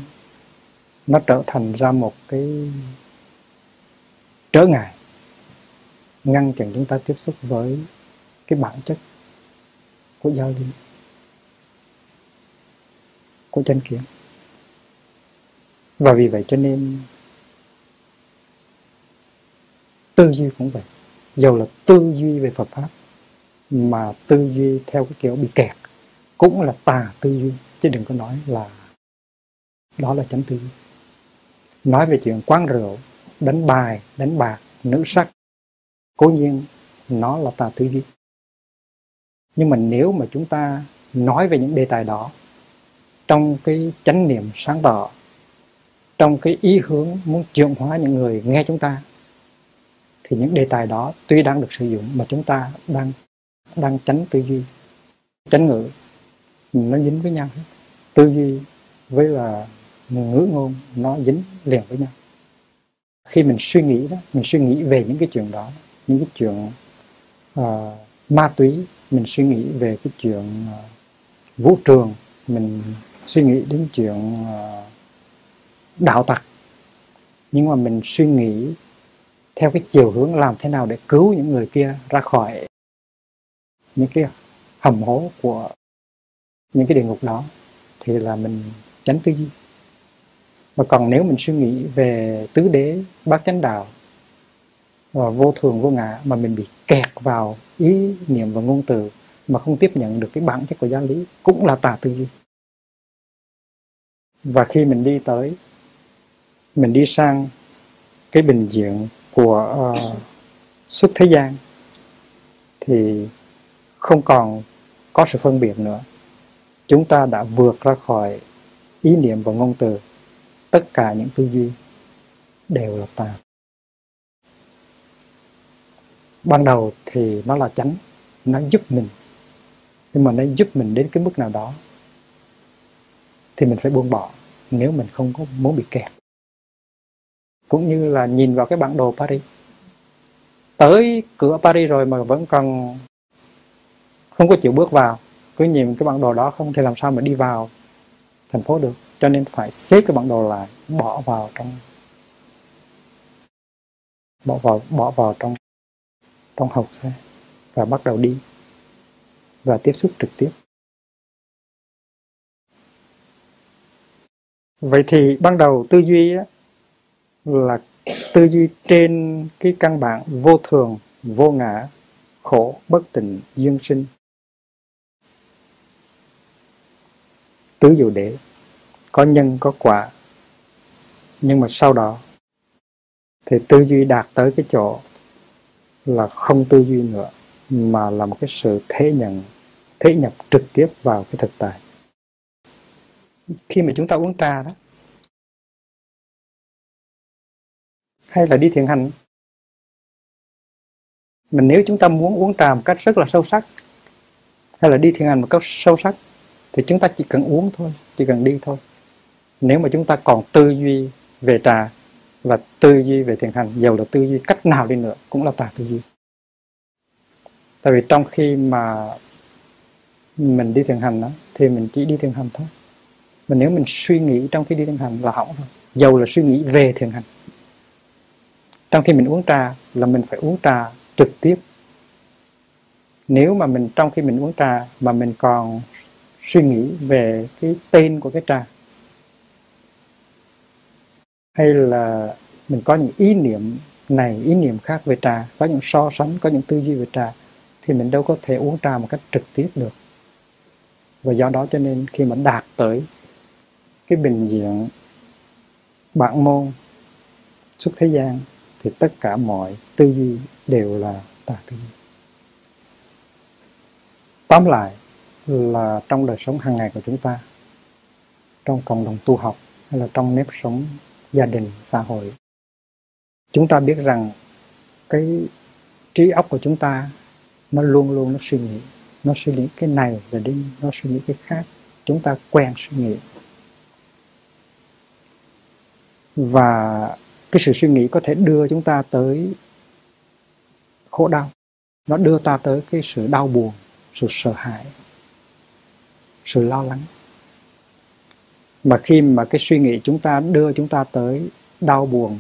nó trở thành ra một cái trở ngại ngăn chặn chúng ta tiếp xúc với cái bản chất của giáo lý, của chánh kiến và vì vậy cho nên tư duy cũng vậy. Dầu là tư duy về Phật pháp, mà tư duy theo cái kiểu bị kẹt, cũng là tà tư duy. Chứ đừng có nói là đó là chánh tư duy. Nói về chuyện quán rượu, đánh bài, đánh bạc, nữ sắc, cố nhiên nó là tà tư duy. Nhưng mà nếu mà chúng ta nói về những đề tài đó, trong cái chánh niệm sáng tỏ trong cái ý hướng muốn chuyển hóa những người nghe chúng ta thì những đề tài đó tuy đang được sử dụng mà chúng ta đang đang tránh tư duy tránh ngữ. Nó dính với nhau. Tư duy với là ngữ ngôn nó dính liền với nhau. Khi mình suy nghĩ đó mình suy nghĩ về những cái chuyện đó những cái chuyện uh, ma túy mình suy nghĩ về cái chuyện uh, vũ trường mình suy nghĩ đến chuyện uh, đạo tặc nhưng mà mình suy nghĩ theo cái chiều hướng làm thế nào để cứu những người kia ra khỏi những cái hầm hố của những cái địa ngục đó, thì là mình tránh tư duy. Và còn nếu mình suy nghĩ về tứ đế, bát chánh đạo và vô thường, vô ngã mà mình bị kẹt vào ý niệm và ngôn từ mà không tiếp nhận được cái bản chất của giáo lý, cũng là tà tư duy. Và khi mình đi tới mình đi sang cái bình diện của ờ, uh, xuất thế gian thì không còn có sự phân biệt nữa. Chúng ta đã vượt ra khỏi ý niệm và ngôn từ. Tất cả những tư duy đều là tà. Ban đầu thì nó là chánh nó giúp mình. Nhưng mà nó giúp mình đến cái mức nào đó thì mình phải buông bỏ nếu mình không có muốn bị kẹt cũng như là nhìn vào cái bản đồ Paris. Tới cửa Paris rồi mà vẫn còn không có chịu bước vào cứ nhìn cái bản đồ đó không thì làm sao mà đi vào thành phố được. Cho nên phải xếp cái bản đồ lại bỏ vào trong bỏ vào bỏ vào trong trong hộp xe và bắt đầu đi và tiếp xúc trực tiếp. Vậy thì ban đầu tư duy á, là tư duy trên cái căn bản vô thường, vô ngã, khổ, bất tịnh, duyên sinh. Tứ diệu đế, có nhân, có quả. Nhưng mà sau đó, thì tư duy đạt tới cái chỗ là không tư duy nữa, mà là một cái sự thế nhận, thế nhập trực tiếp vào cái thực tại. Khi mà chúng ta uống trà đó hay là đi thiền hành? Mà nếu chúng ta muốn uống trà một cách rất là sâu sắc hay là đi thiền hành một cách sâu sắc thì chúng ta chỉ cần uống thôi chỉ cần đi thôi. Nếu mà chúng ta còn tư duy về trà và tư duy về thiền hành dầu là tư duy cách nào đi nữa cũng là tà tư duy. Tại vì trong khi mà mình đi thiền hành đó, thì mình chỉ đi thiền hành thôi. Mà nếu mình suy nghĩ trong khi đi thiền hành là hỏng rồi. Dầu là suy nghĩ về thiền hành trong khi mình uống trà là mình phải uống trà trực tiếp. Nếu mà mình, trong khi mình uống trà mà mình còn suy nghĩ về cái tên của cái trà, hay là mình có những ý niệm này, ý niệm khác về trà, có những so sánh, có những tư duy về trà, thì mình đâu có thể uống trà một cách trực tiếp được. Và do đó cho nên khi mà đạt tới cái bình diện bản môn xuất thế gian thì tất cả mọi tư duy đều là tà tư duy. Tóm lại là trong đời sống hàng ngày của chúng ta, trong cộng đồng tu học hay là trong nếp sống gia đình, xã hội, chúng ta biết rằng cái trí óc của chúng ta nó luôn luôn nó suy nghĩ, nó suy nghĩ cái này rồi đi, nó suy nghĩ cái khác, chúng ta quen suy nghĩ. Và cái sự suy nghĩ có thể đưa chúng ta tới khổ đau. Nó đưa ta tới cái sự đau buồn, sự sợ hãi, sự lo lắng. Mà khi mà cái suy nghĩ chúng ta đưa chúng ta tới đau buồn,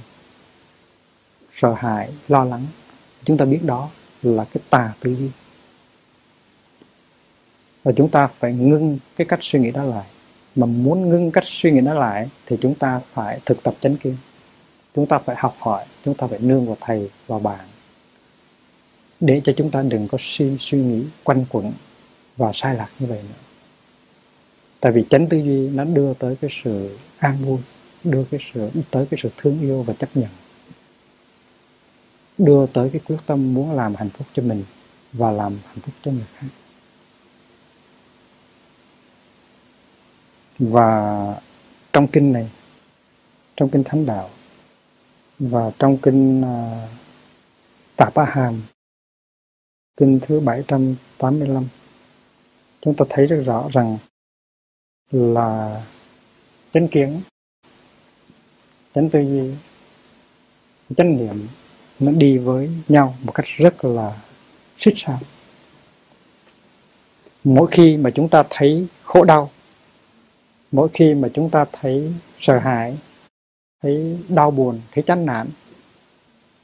sợ hãi, lo lắng, chúng ta biết đó là cái tà tư duy. Và chúng ta phải ngưng cái cách suy nghĩ đó lại. Mà muốn ngưng cách suy nghĩ đó lại thì chúng ta phải thực tập chánh kiến chúng ta phải học hỏi, chúng ta phải nương vào thầy, vào bạn, để cho chúng ta đừng có suy suy nghĩ quanh quẩn và sai lạc như vậy nữa. Tại vì chánh tư duy nó đưa tới cái sự an vui, đưa cái sự, tới cái sự thương yêu và chấp nhận, đưa tới cái quyết tâm muốn làm hạnh phúc cho mình và làm hạnh phúc cho người khác. Và trong kinh này, trong kinh thánh đạo và trong kinh à, Tạp Á Hàm, kinh thứ 785 chúng ta thấy rất rõ rằng là chánh kiến, chánh tư duy, chánh niệm nó đi với nhau một cách rất là xích sao. Mỗi khi mà chúng ta thấy khổ đau, mỗi khi mà chúng ta thấy sợ hãi thấy đau buồn, thấy chán nản,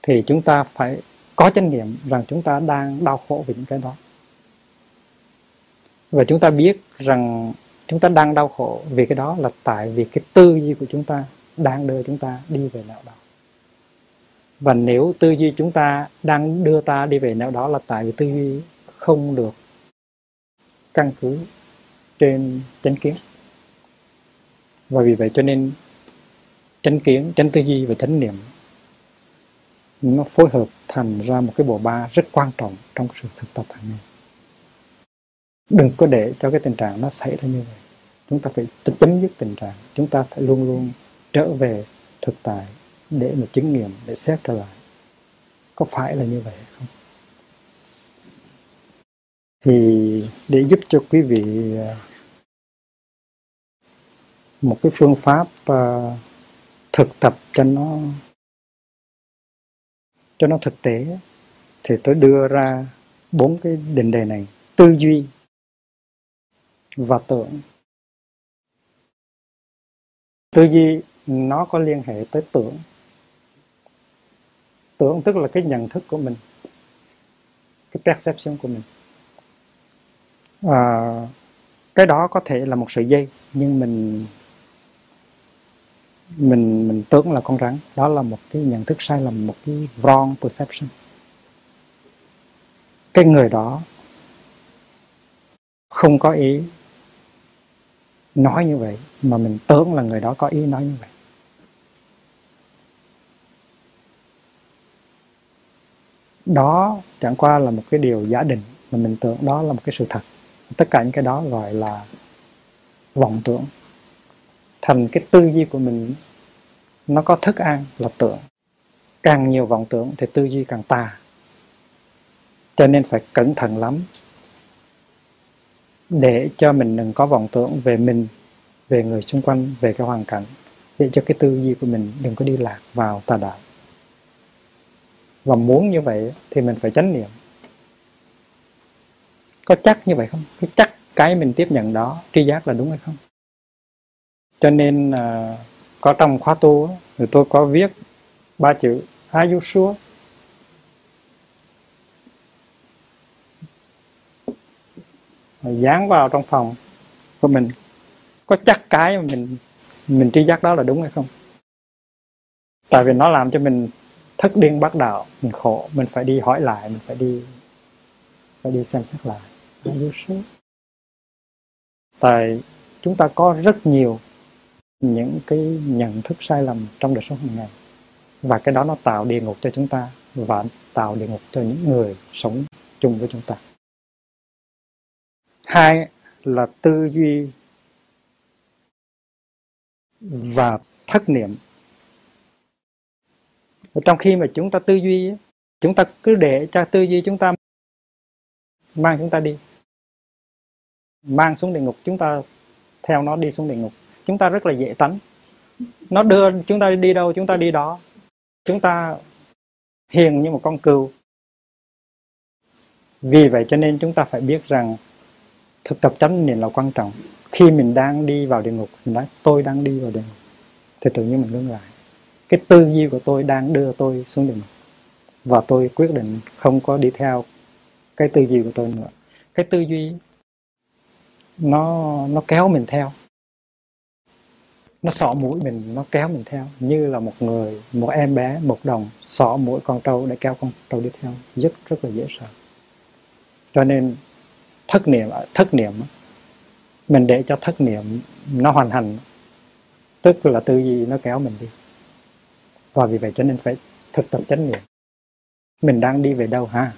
thì chúng ta phải có chánh niệm rằng chúng ta đang đau khổ vì những cái đó. Và chúng ta biết rằng chúng ta đang đau khổ vì cái đó là tại vì cái tư duy của chúng ta đang đưa chúng ta đi về nào đó. Và nếu tư duy chúng ta đang đưa ta đi về nào đó là tại vì tư duy không được căn cứ trên chánh kiến. Và vì vậy cho nên chánh kiến chánh tư duy và chánh niệm. Nó phối hợp thành ra một cái bộ ba rất quan trọng trong sự thực tập hàng ngày. Đừng có để cho cái tình trạng nó xảy ra như vậy. Chúng ta phải chấm dứt tình trạng. Chúng ta phải luôn luôn trở về thực tại để mà chứng nghiệm để xét trở lại. Có phải là như vậy không? Thì để giúp cho quý vị à, một cái phương pháp uh, thực tập cho nó cho nó thực tế. Thì tôi đưa ra bốn cái định đề này. Tư duy và tưởng. Tư duy nó có liên hệ tới tưởng. Tưởng tức là cái nhận thức của mình cái perception của mình. À, cái đó có thể là một sợi dây nhưng mình mình mình tưởng là con rắn. Đó là một cái nhận thức sai lầm, một cái wrong perception. Cái người đó không có ý nói như vậy, mà mình tưởng là người đó có ý nói như vậy. Đó chẳng qua là một cái điều giả định, mà mình tưởng đó là một cái sự thật. Tất cả những cái đó gọi là vọng tưởng thành cái tư duy của mình nó có thức ăn là tưởng càng nhiều vọng tưởng thì tư duy càng tà. Cho nên phải cẩn thận lắm. Để cho mình đừng có vọng tưởng về mình, về người xung quanh, về cái hoàn cảnh. Để cho cái tư duy của mình đừng có đi lạc vào tà đạo. Và muốn như vậy thì mình phải chánh niệm. Có chắc như vậy không? Cái chắc cái mình tiếp nhận đó, tri giác là đúng hay không? Cho nên uh, có trong khóa tu thì tôi có viết ba chữ hai you dán vào trong phòng của mình. Có chắc cái mà mình mình tri giác đó là đúng hay không? Tại vì nó làm cho mình thất điên bắt đạo mình khổ mình phải đi hỏi lại mình phải đi phải đi xem xét lại. Tại chúng ta có rất nhiều những cái nhận thức sai lầm trong đời sống hàng ngày. Và cái đó nó tạo địa ngục cho chúng ta và tạo địa ngục cho những người sống chung với chúng ta. Hai là tư duy và thất niệm. Trong khi mà chúng ta tư duy, chúng ta cứ để cho tư duy chúng ta mang chúng ta đi, mang xuống địa ngục chúng ta, theo nó đi xuống địa ngục chúng ta rất là dễ tánh. Nó đưa chúng ta đi đâu, chúng ta đi đó. Chúng ta hiền như một con cừu. Vì vậy cho nên chúng ta phải biết rằng thực tập chánh niệm là quan trọng. Khi mình đang đi vào địa ngục, mình nói, tôi đang đi vào địa ngục. Thì tự nhiên mình ngưng lại. Cái tư duy của tôi đang đưa tôi xuống địa ngục. Và tôi quyết định không có đi theo cái tư duy của tôi nữa. Cái tư duy nó nó kéo mình theo nó sọ mũi mình, nó kéo mình theo. Như là một người, một em bé, một đồng sọ mũi con trâu để kéo con trâu đi theo. Rất rất là dễ sợ. Cho nên thất niệm à, thất niệm mình để cho thất niệm nó hoàn thành tức là tư duy nó kéo mình đi. Và vì vậy cho nên phải thực tập chánh niệm. Mình đang đi về đâu ha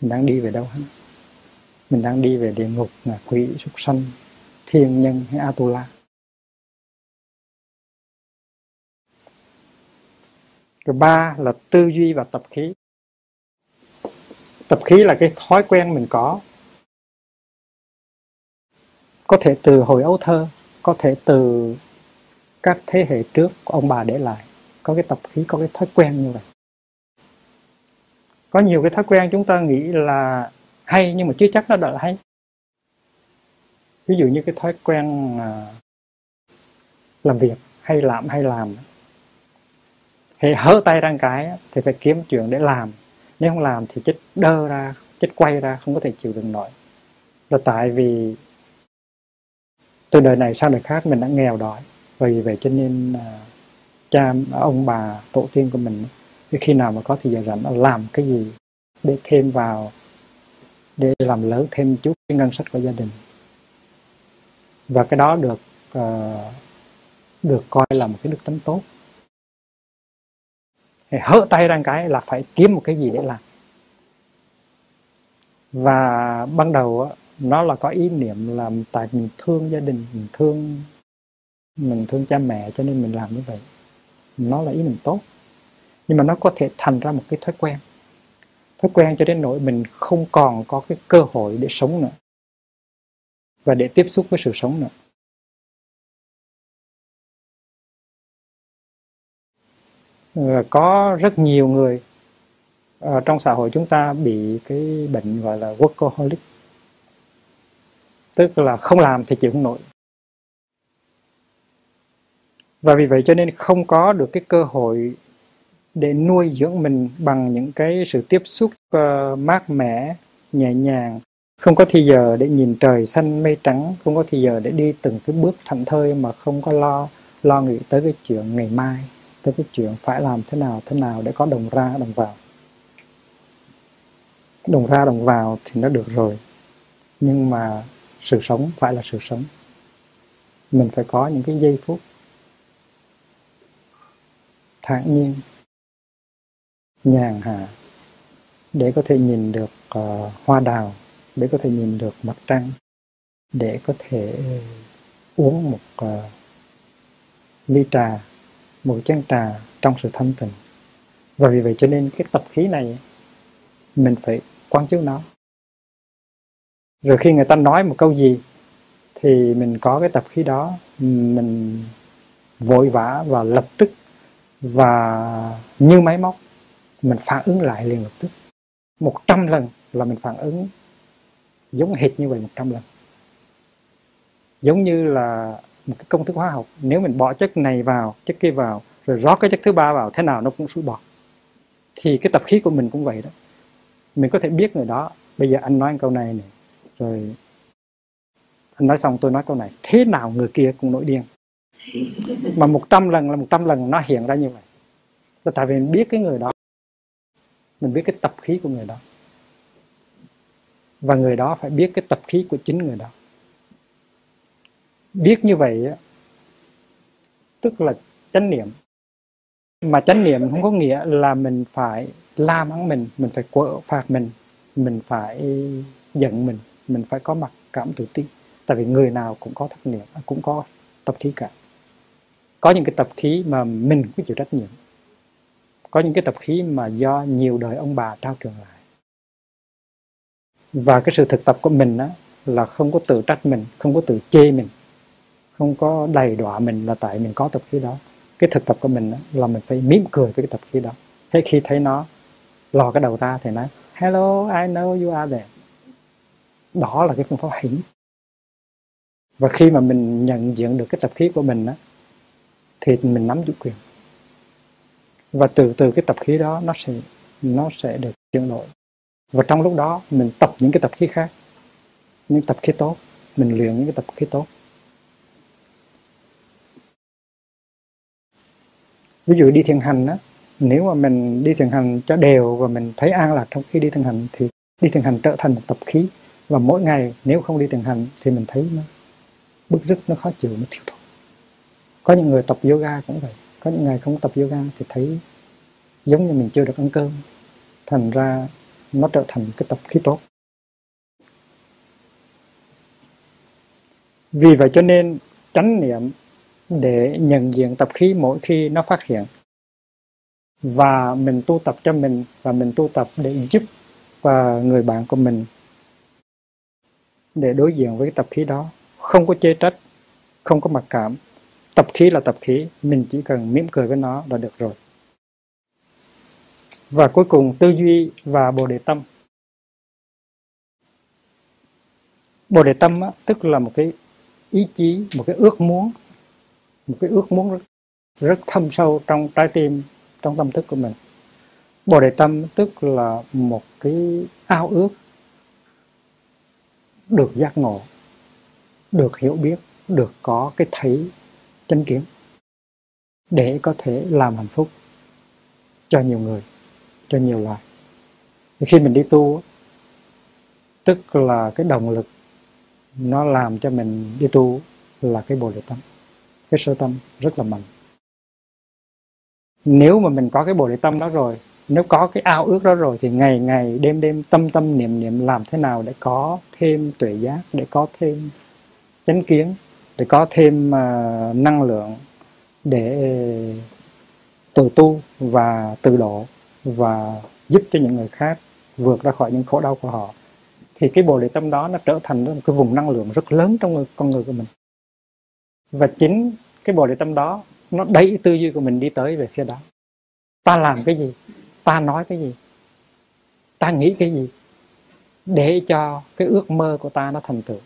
mình đang đi về đâu ha mình đang đi về địa ngục là quỷ, súc sanh thiên nhân hay atula. Rồi ba là tư duy và tập khí. Tập khí là cái thói quen mình có. Có thể từ hồi ấu thơ, có thể từ các thế hệ trước của ông bà để lại. Có cái tập khí, có cái thói quen như vậy. Có nhiều cái thói quen chúng ta nghĩ là hay, nhưng mà chưa chắc nó đã là hay ví dụ như cái thói quen à, làm việc hay làm hay làm hay hớ tay ra cái thì phải kiếm chuyện để làm. Nếu không làm thì chết đơ ra chết quay ra không có thể chịu đựng nổi. Là tại vì từ đời này sang đời khác mình đã nghèo đói. Vì vậy cho nên uh, cha ông bà tổ tiên của mình khi nào mà có thì giờ rảnh làm cái gì để thêm vào để làm lớn thêm chút cái ngân sách của gia đình và cái đó được uh, được coi là một cái đức tính tốt. Hỡ tay ra cái là phải kiếm một cái gì để làm. Và ban đầu nó là có ý niệm là tại mình thương gia đình mình thương mình thương cha mẹ cho nên mình làm như vậy. Nó là ý niệm tốt. Nhưng mà nó có thể thành ra một cái thói quen. Thói quen cho đến nỗi mình không còn có cái cơ hội để sống nữa và để tiếp xúc với sự sống nữa. Và có rất nhiều người ở trong xã hội chúng ta bị cái bệnh gọi là workaholic. Tức là không làm thì chịu không nổi. Và vì vậy cho nên không có được cái cơ hội để nuôi dưỡng mình bằng những cái sự tiếp xúc uh, mát mẻ nhẹ nhàng không có thì giờ để nhìn trời xanh mây trắng không có thì giờ để đi từng cái bước thảnh thơi mà không có lo lo nghĩ tới cái chuyện ngày mai tới cái chuyện phải làm thế nào thế nào để có đồng ra đồng vào. Đồng ra đồng vào thì nó được rồi nhưng mà sự sống phải là sự sống. Mình phải có những cái giây phút thản nhiên nhàn hạ để có thể nhìn được uh, hoa đào để có thể nhìn được mặt trăng để có thể uống một uh, ly trà một chén trà trong sự thanh tịnh. Và vì vậy cho nên cái tập khí này mình phải quan chiếu nó. Rồi khi người ta nói một câu gì thì mình có cái tập khí đó mình vội vã và lập tức và như máy móc mình phản ứng lại liền lập tức. Một trăm lần là mình phản ứng giống hệt như vậy một trăm lần. Giống như là một cái công thức hóa học. Nếu mình bỏ chất này vào, chất kia vào, rồi rót cái chất thứ ba vào, thế nào nó cũng sủi bọt. Thì cái tập khí của mình cũng vậy đó. Mình có thể biết người đó, bây giờ anh nói câu này này rồi anh nói xong tôi nói câu này. Thế nào người kia cũng nổi điên. Mà một trăm lần là một trăm lần nó hiện ra như vậy. Là tại vì mình biết cái người đó. Mình biết cái tập khí của người đó và người đó phải biết cái tập khí của chính người đó. Biết như vậy tức là chánh niệm. Mà chánh niệm không có nghĩa là mình phải la mắng mình mình phải quở phạt mình mình phải giận mình mình phải có mặt cảm tự ti. Tại vì người nào cũng có thất niệm, cũng có tập khí cả. Có những cái tập khí mà mình cũng chịu trách nhiệm. Có những cái tập khí mà do nhiều đời ông bà trao truyền lại và cái sự thực tập của mình đó, là không có tự trách mình không có tự chê mình không có đầy đọa mình là tại mình có tập khí đó. Cái thực tập của mình đó, là mình phải mỉm cười với cái tập khí đó. Thế khi thấy nó lò cái đầu ra thì nói hello I know you are there. Đó là cái phương pháp hay và khi mà mình nhận diện được cái tập khí của mình đó, thì mình nắm chủ quyền. Và từ từ cái tập khí đó nó sẽ nó sẽ được chuyển đổi và trong lúc đó, mình tập những cái tập khí khác. Những tập khí tốt. Mình luyện những cái tập khí tốt. Ví dụ đi thiền hành á, nếu mà mình đi thiền hành cho đều và mình thấy an lạc trong khi đi thiền hành, thì đi thiền hành trở thành một tập khí. Và mỗi ngày nếu không đi thiền hành thì mình thấy nó bức rứt, nó khó chịu, nó thiếu thốn. Có những người tập yoga cũng vậy. Có những ngày không tập yoga thì thấy giống như mình chưa được ăn cơm. Thành ra nó trở thành cái tập khí tốt. Vì vậy cho nên chánh niệm để nhận diện tập khí mỗi khi nó phát hiện. Và mình tu tập cho mình và mình tu tập để giúp và người bạn của mình để đối diện với cái tập khí đó. Không có chê trách, không có mặc cảm. Tập khí là tập khí, mình chỉ cần mỉm cười với nó là được rồi và cuối cùng tư duy và bồ đề tâm. Bồ đề tâm á, tức là một cái ý chí một cái ước muốn một cái ước muốn rất, rất thâm sâu trong trái tim trong tâm thức của mình. Bồ đề tâm tức là một cái ao ước được giác ngộ được hiểu biết được có cái thấy chân kiến để có thể làm hạnh phúc cho nhiều người cho nhiều loài. Khi mình đi tu tức là cái động lực nó làm cho mình đi tu là cái bồ đề tâm. Cái sơ tâm rất là mạnh. Nếu mà mình có cái bồ đề tâm đó rồi nếu có cái ao ước đó rồi thì ngày ngày đêm đêm tâm tâm niệm niệm làm thế nào để có thêm tuệ giác để có thêm chánh kiến để có thêm uh, năng lượng để à, tự tu và tự độ và giúp cho những người khác vượt ra khỏi những khổ đau của họ thì cái bồ đề tâm đó nó trở thành một cái vùng năng lượng rất lớn trong người, con người của mình. Và chính cái bồ đề tâm đó nó đẩy tư duy của mình đi tới về phía đó. Ta làm cái gì? Ta nói cái gì? Ta nghĩ cái gì? Để cho cái ước mơ của ta nó thành tựu.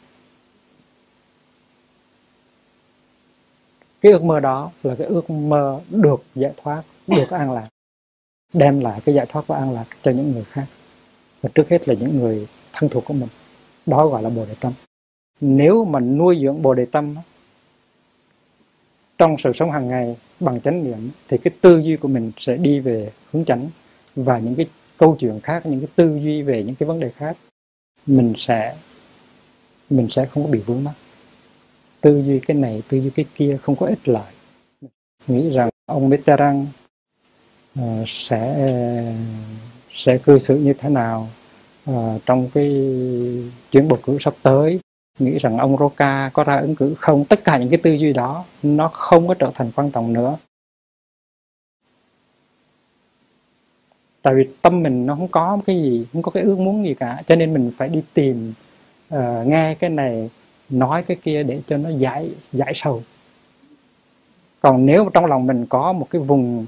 Cái ước mơ đó là cái ước mơ được giải thoát được an lạc đem lại cái giải thoát và an lạc cho những người khác. Và trước hết là những người thân thuộc của mình. Đó gọi là bồ đề tâm. Nếu mà nuôi dưỡng bồ đề tâm trong sự sống hàng ngày bằng chánh niệm, thì cái tư duy của mình sẽ đi về hướng chánh. Và những cái câu chuyện khác, những cái tư duy về những cái vấn đề khác, mình sẽ mình sẽ không có bị vướng mắc. Tư duy cái này, tư duy cái kia không có ích lợi. Nghĩ rằng ông Mitterrand uh, sẽ ờ, sẽ cư xử như thế nào uh, trong cái chuyến bầu cử sắp tới? Nghĩ rằng ông Roca có ra ứng cử không? Tất cả những cái tư duy đó nó không có trở thành quan trọng nữa. Tại vì tâm mình nó không có cái gì không có cái ước muốn gì cả cho nên mình phải đi tìm uh, nghe cái này nói cái kia để cho nó giải giải sầu. Còn nếu trong lòng mình có một cái vùng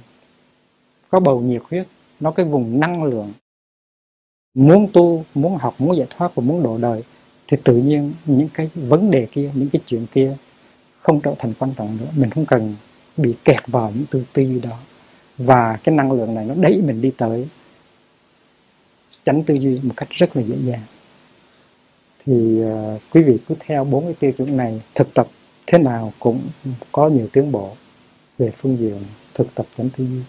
có bầu nhiệt huyết nó cái vùng năng lượng muốn tu muốn học muốn giải thoát và muốn độ đời thì tự nhiên những cái vấn đề kia những cái chuyện kia không trở thành quan trọng nữa. Mình không cần bị kẹt vào những tư duy đó. Và cái năng lượng này nó đẩy mình đi tới tránh tư duy một cách rất là dễ dàng. Thì uh, quý vị cứ theo bốn cái tiêu chuẩn này thực tập thế nào cũng có nhiều tiến bộ về phương diện thực tập tránh tư duy.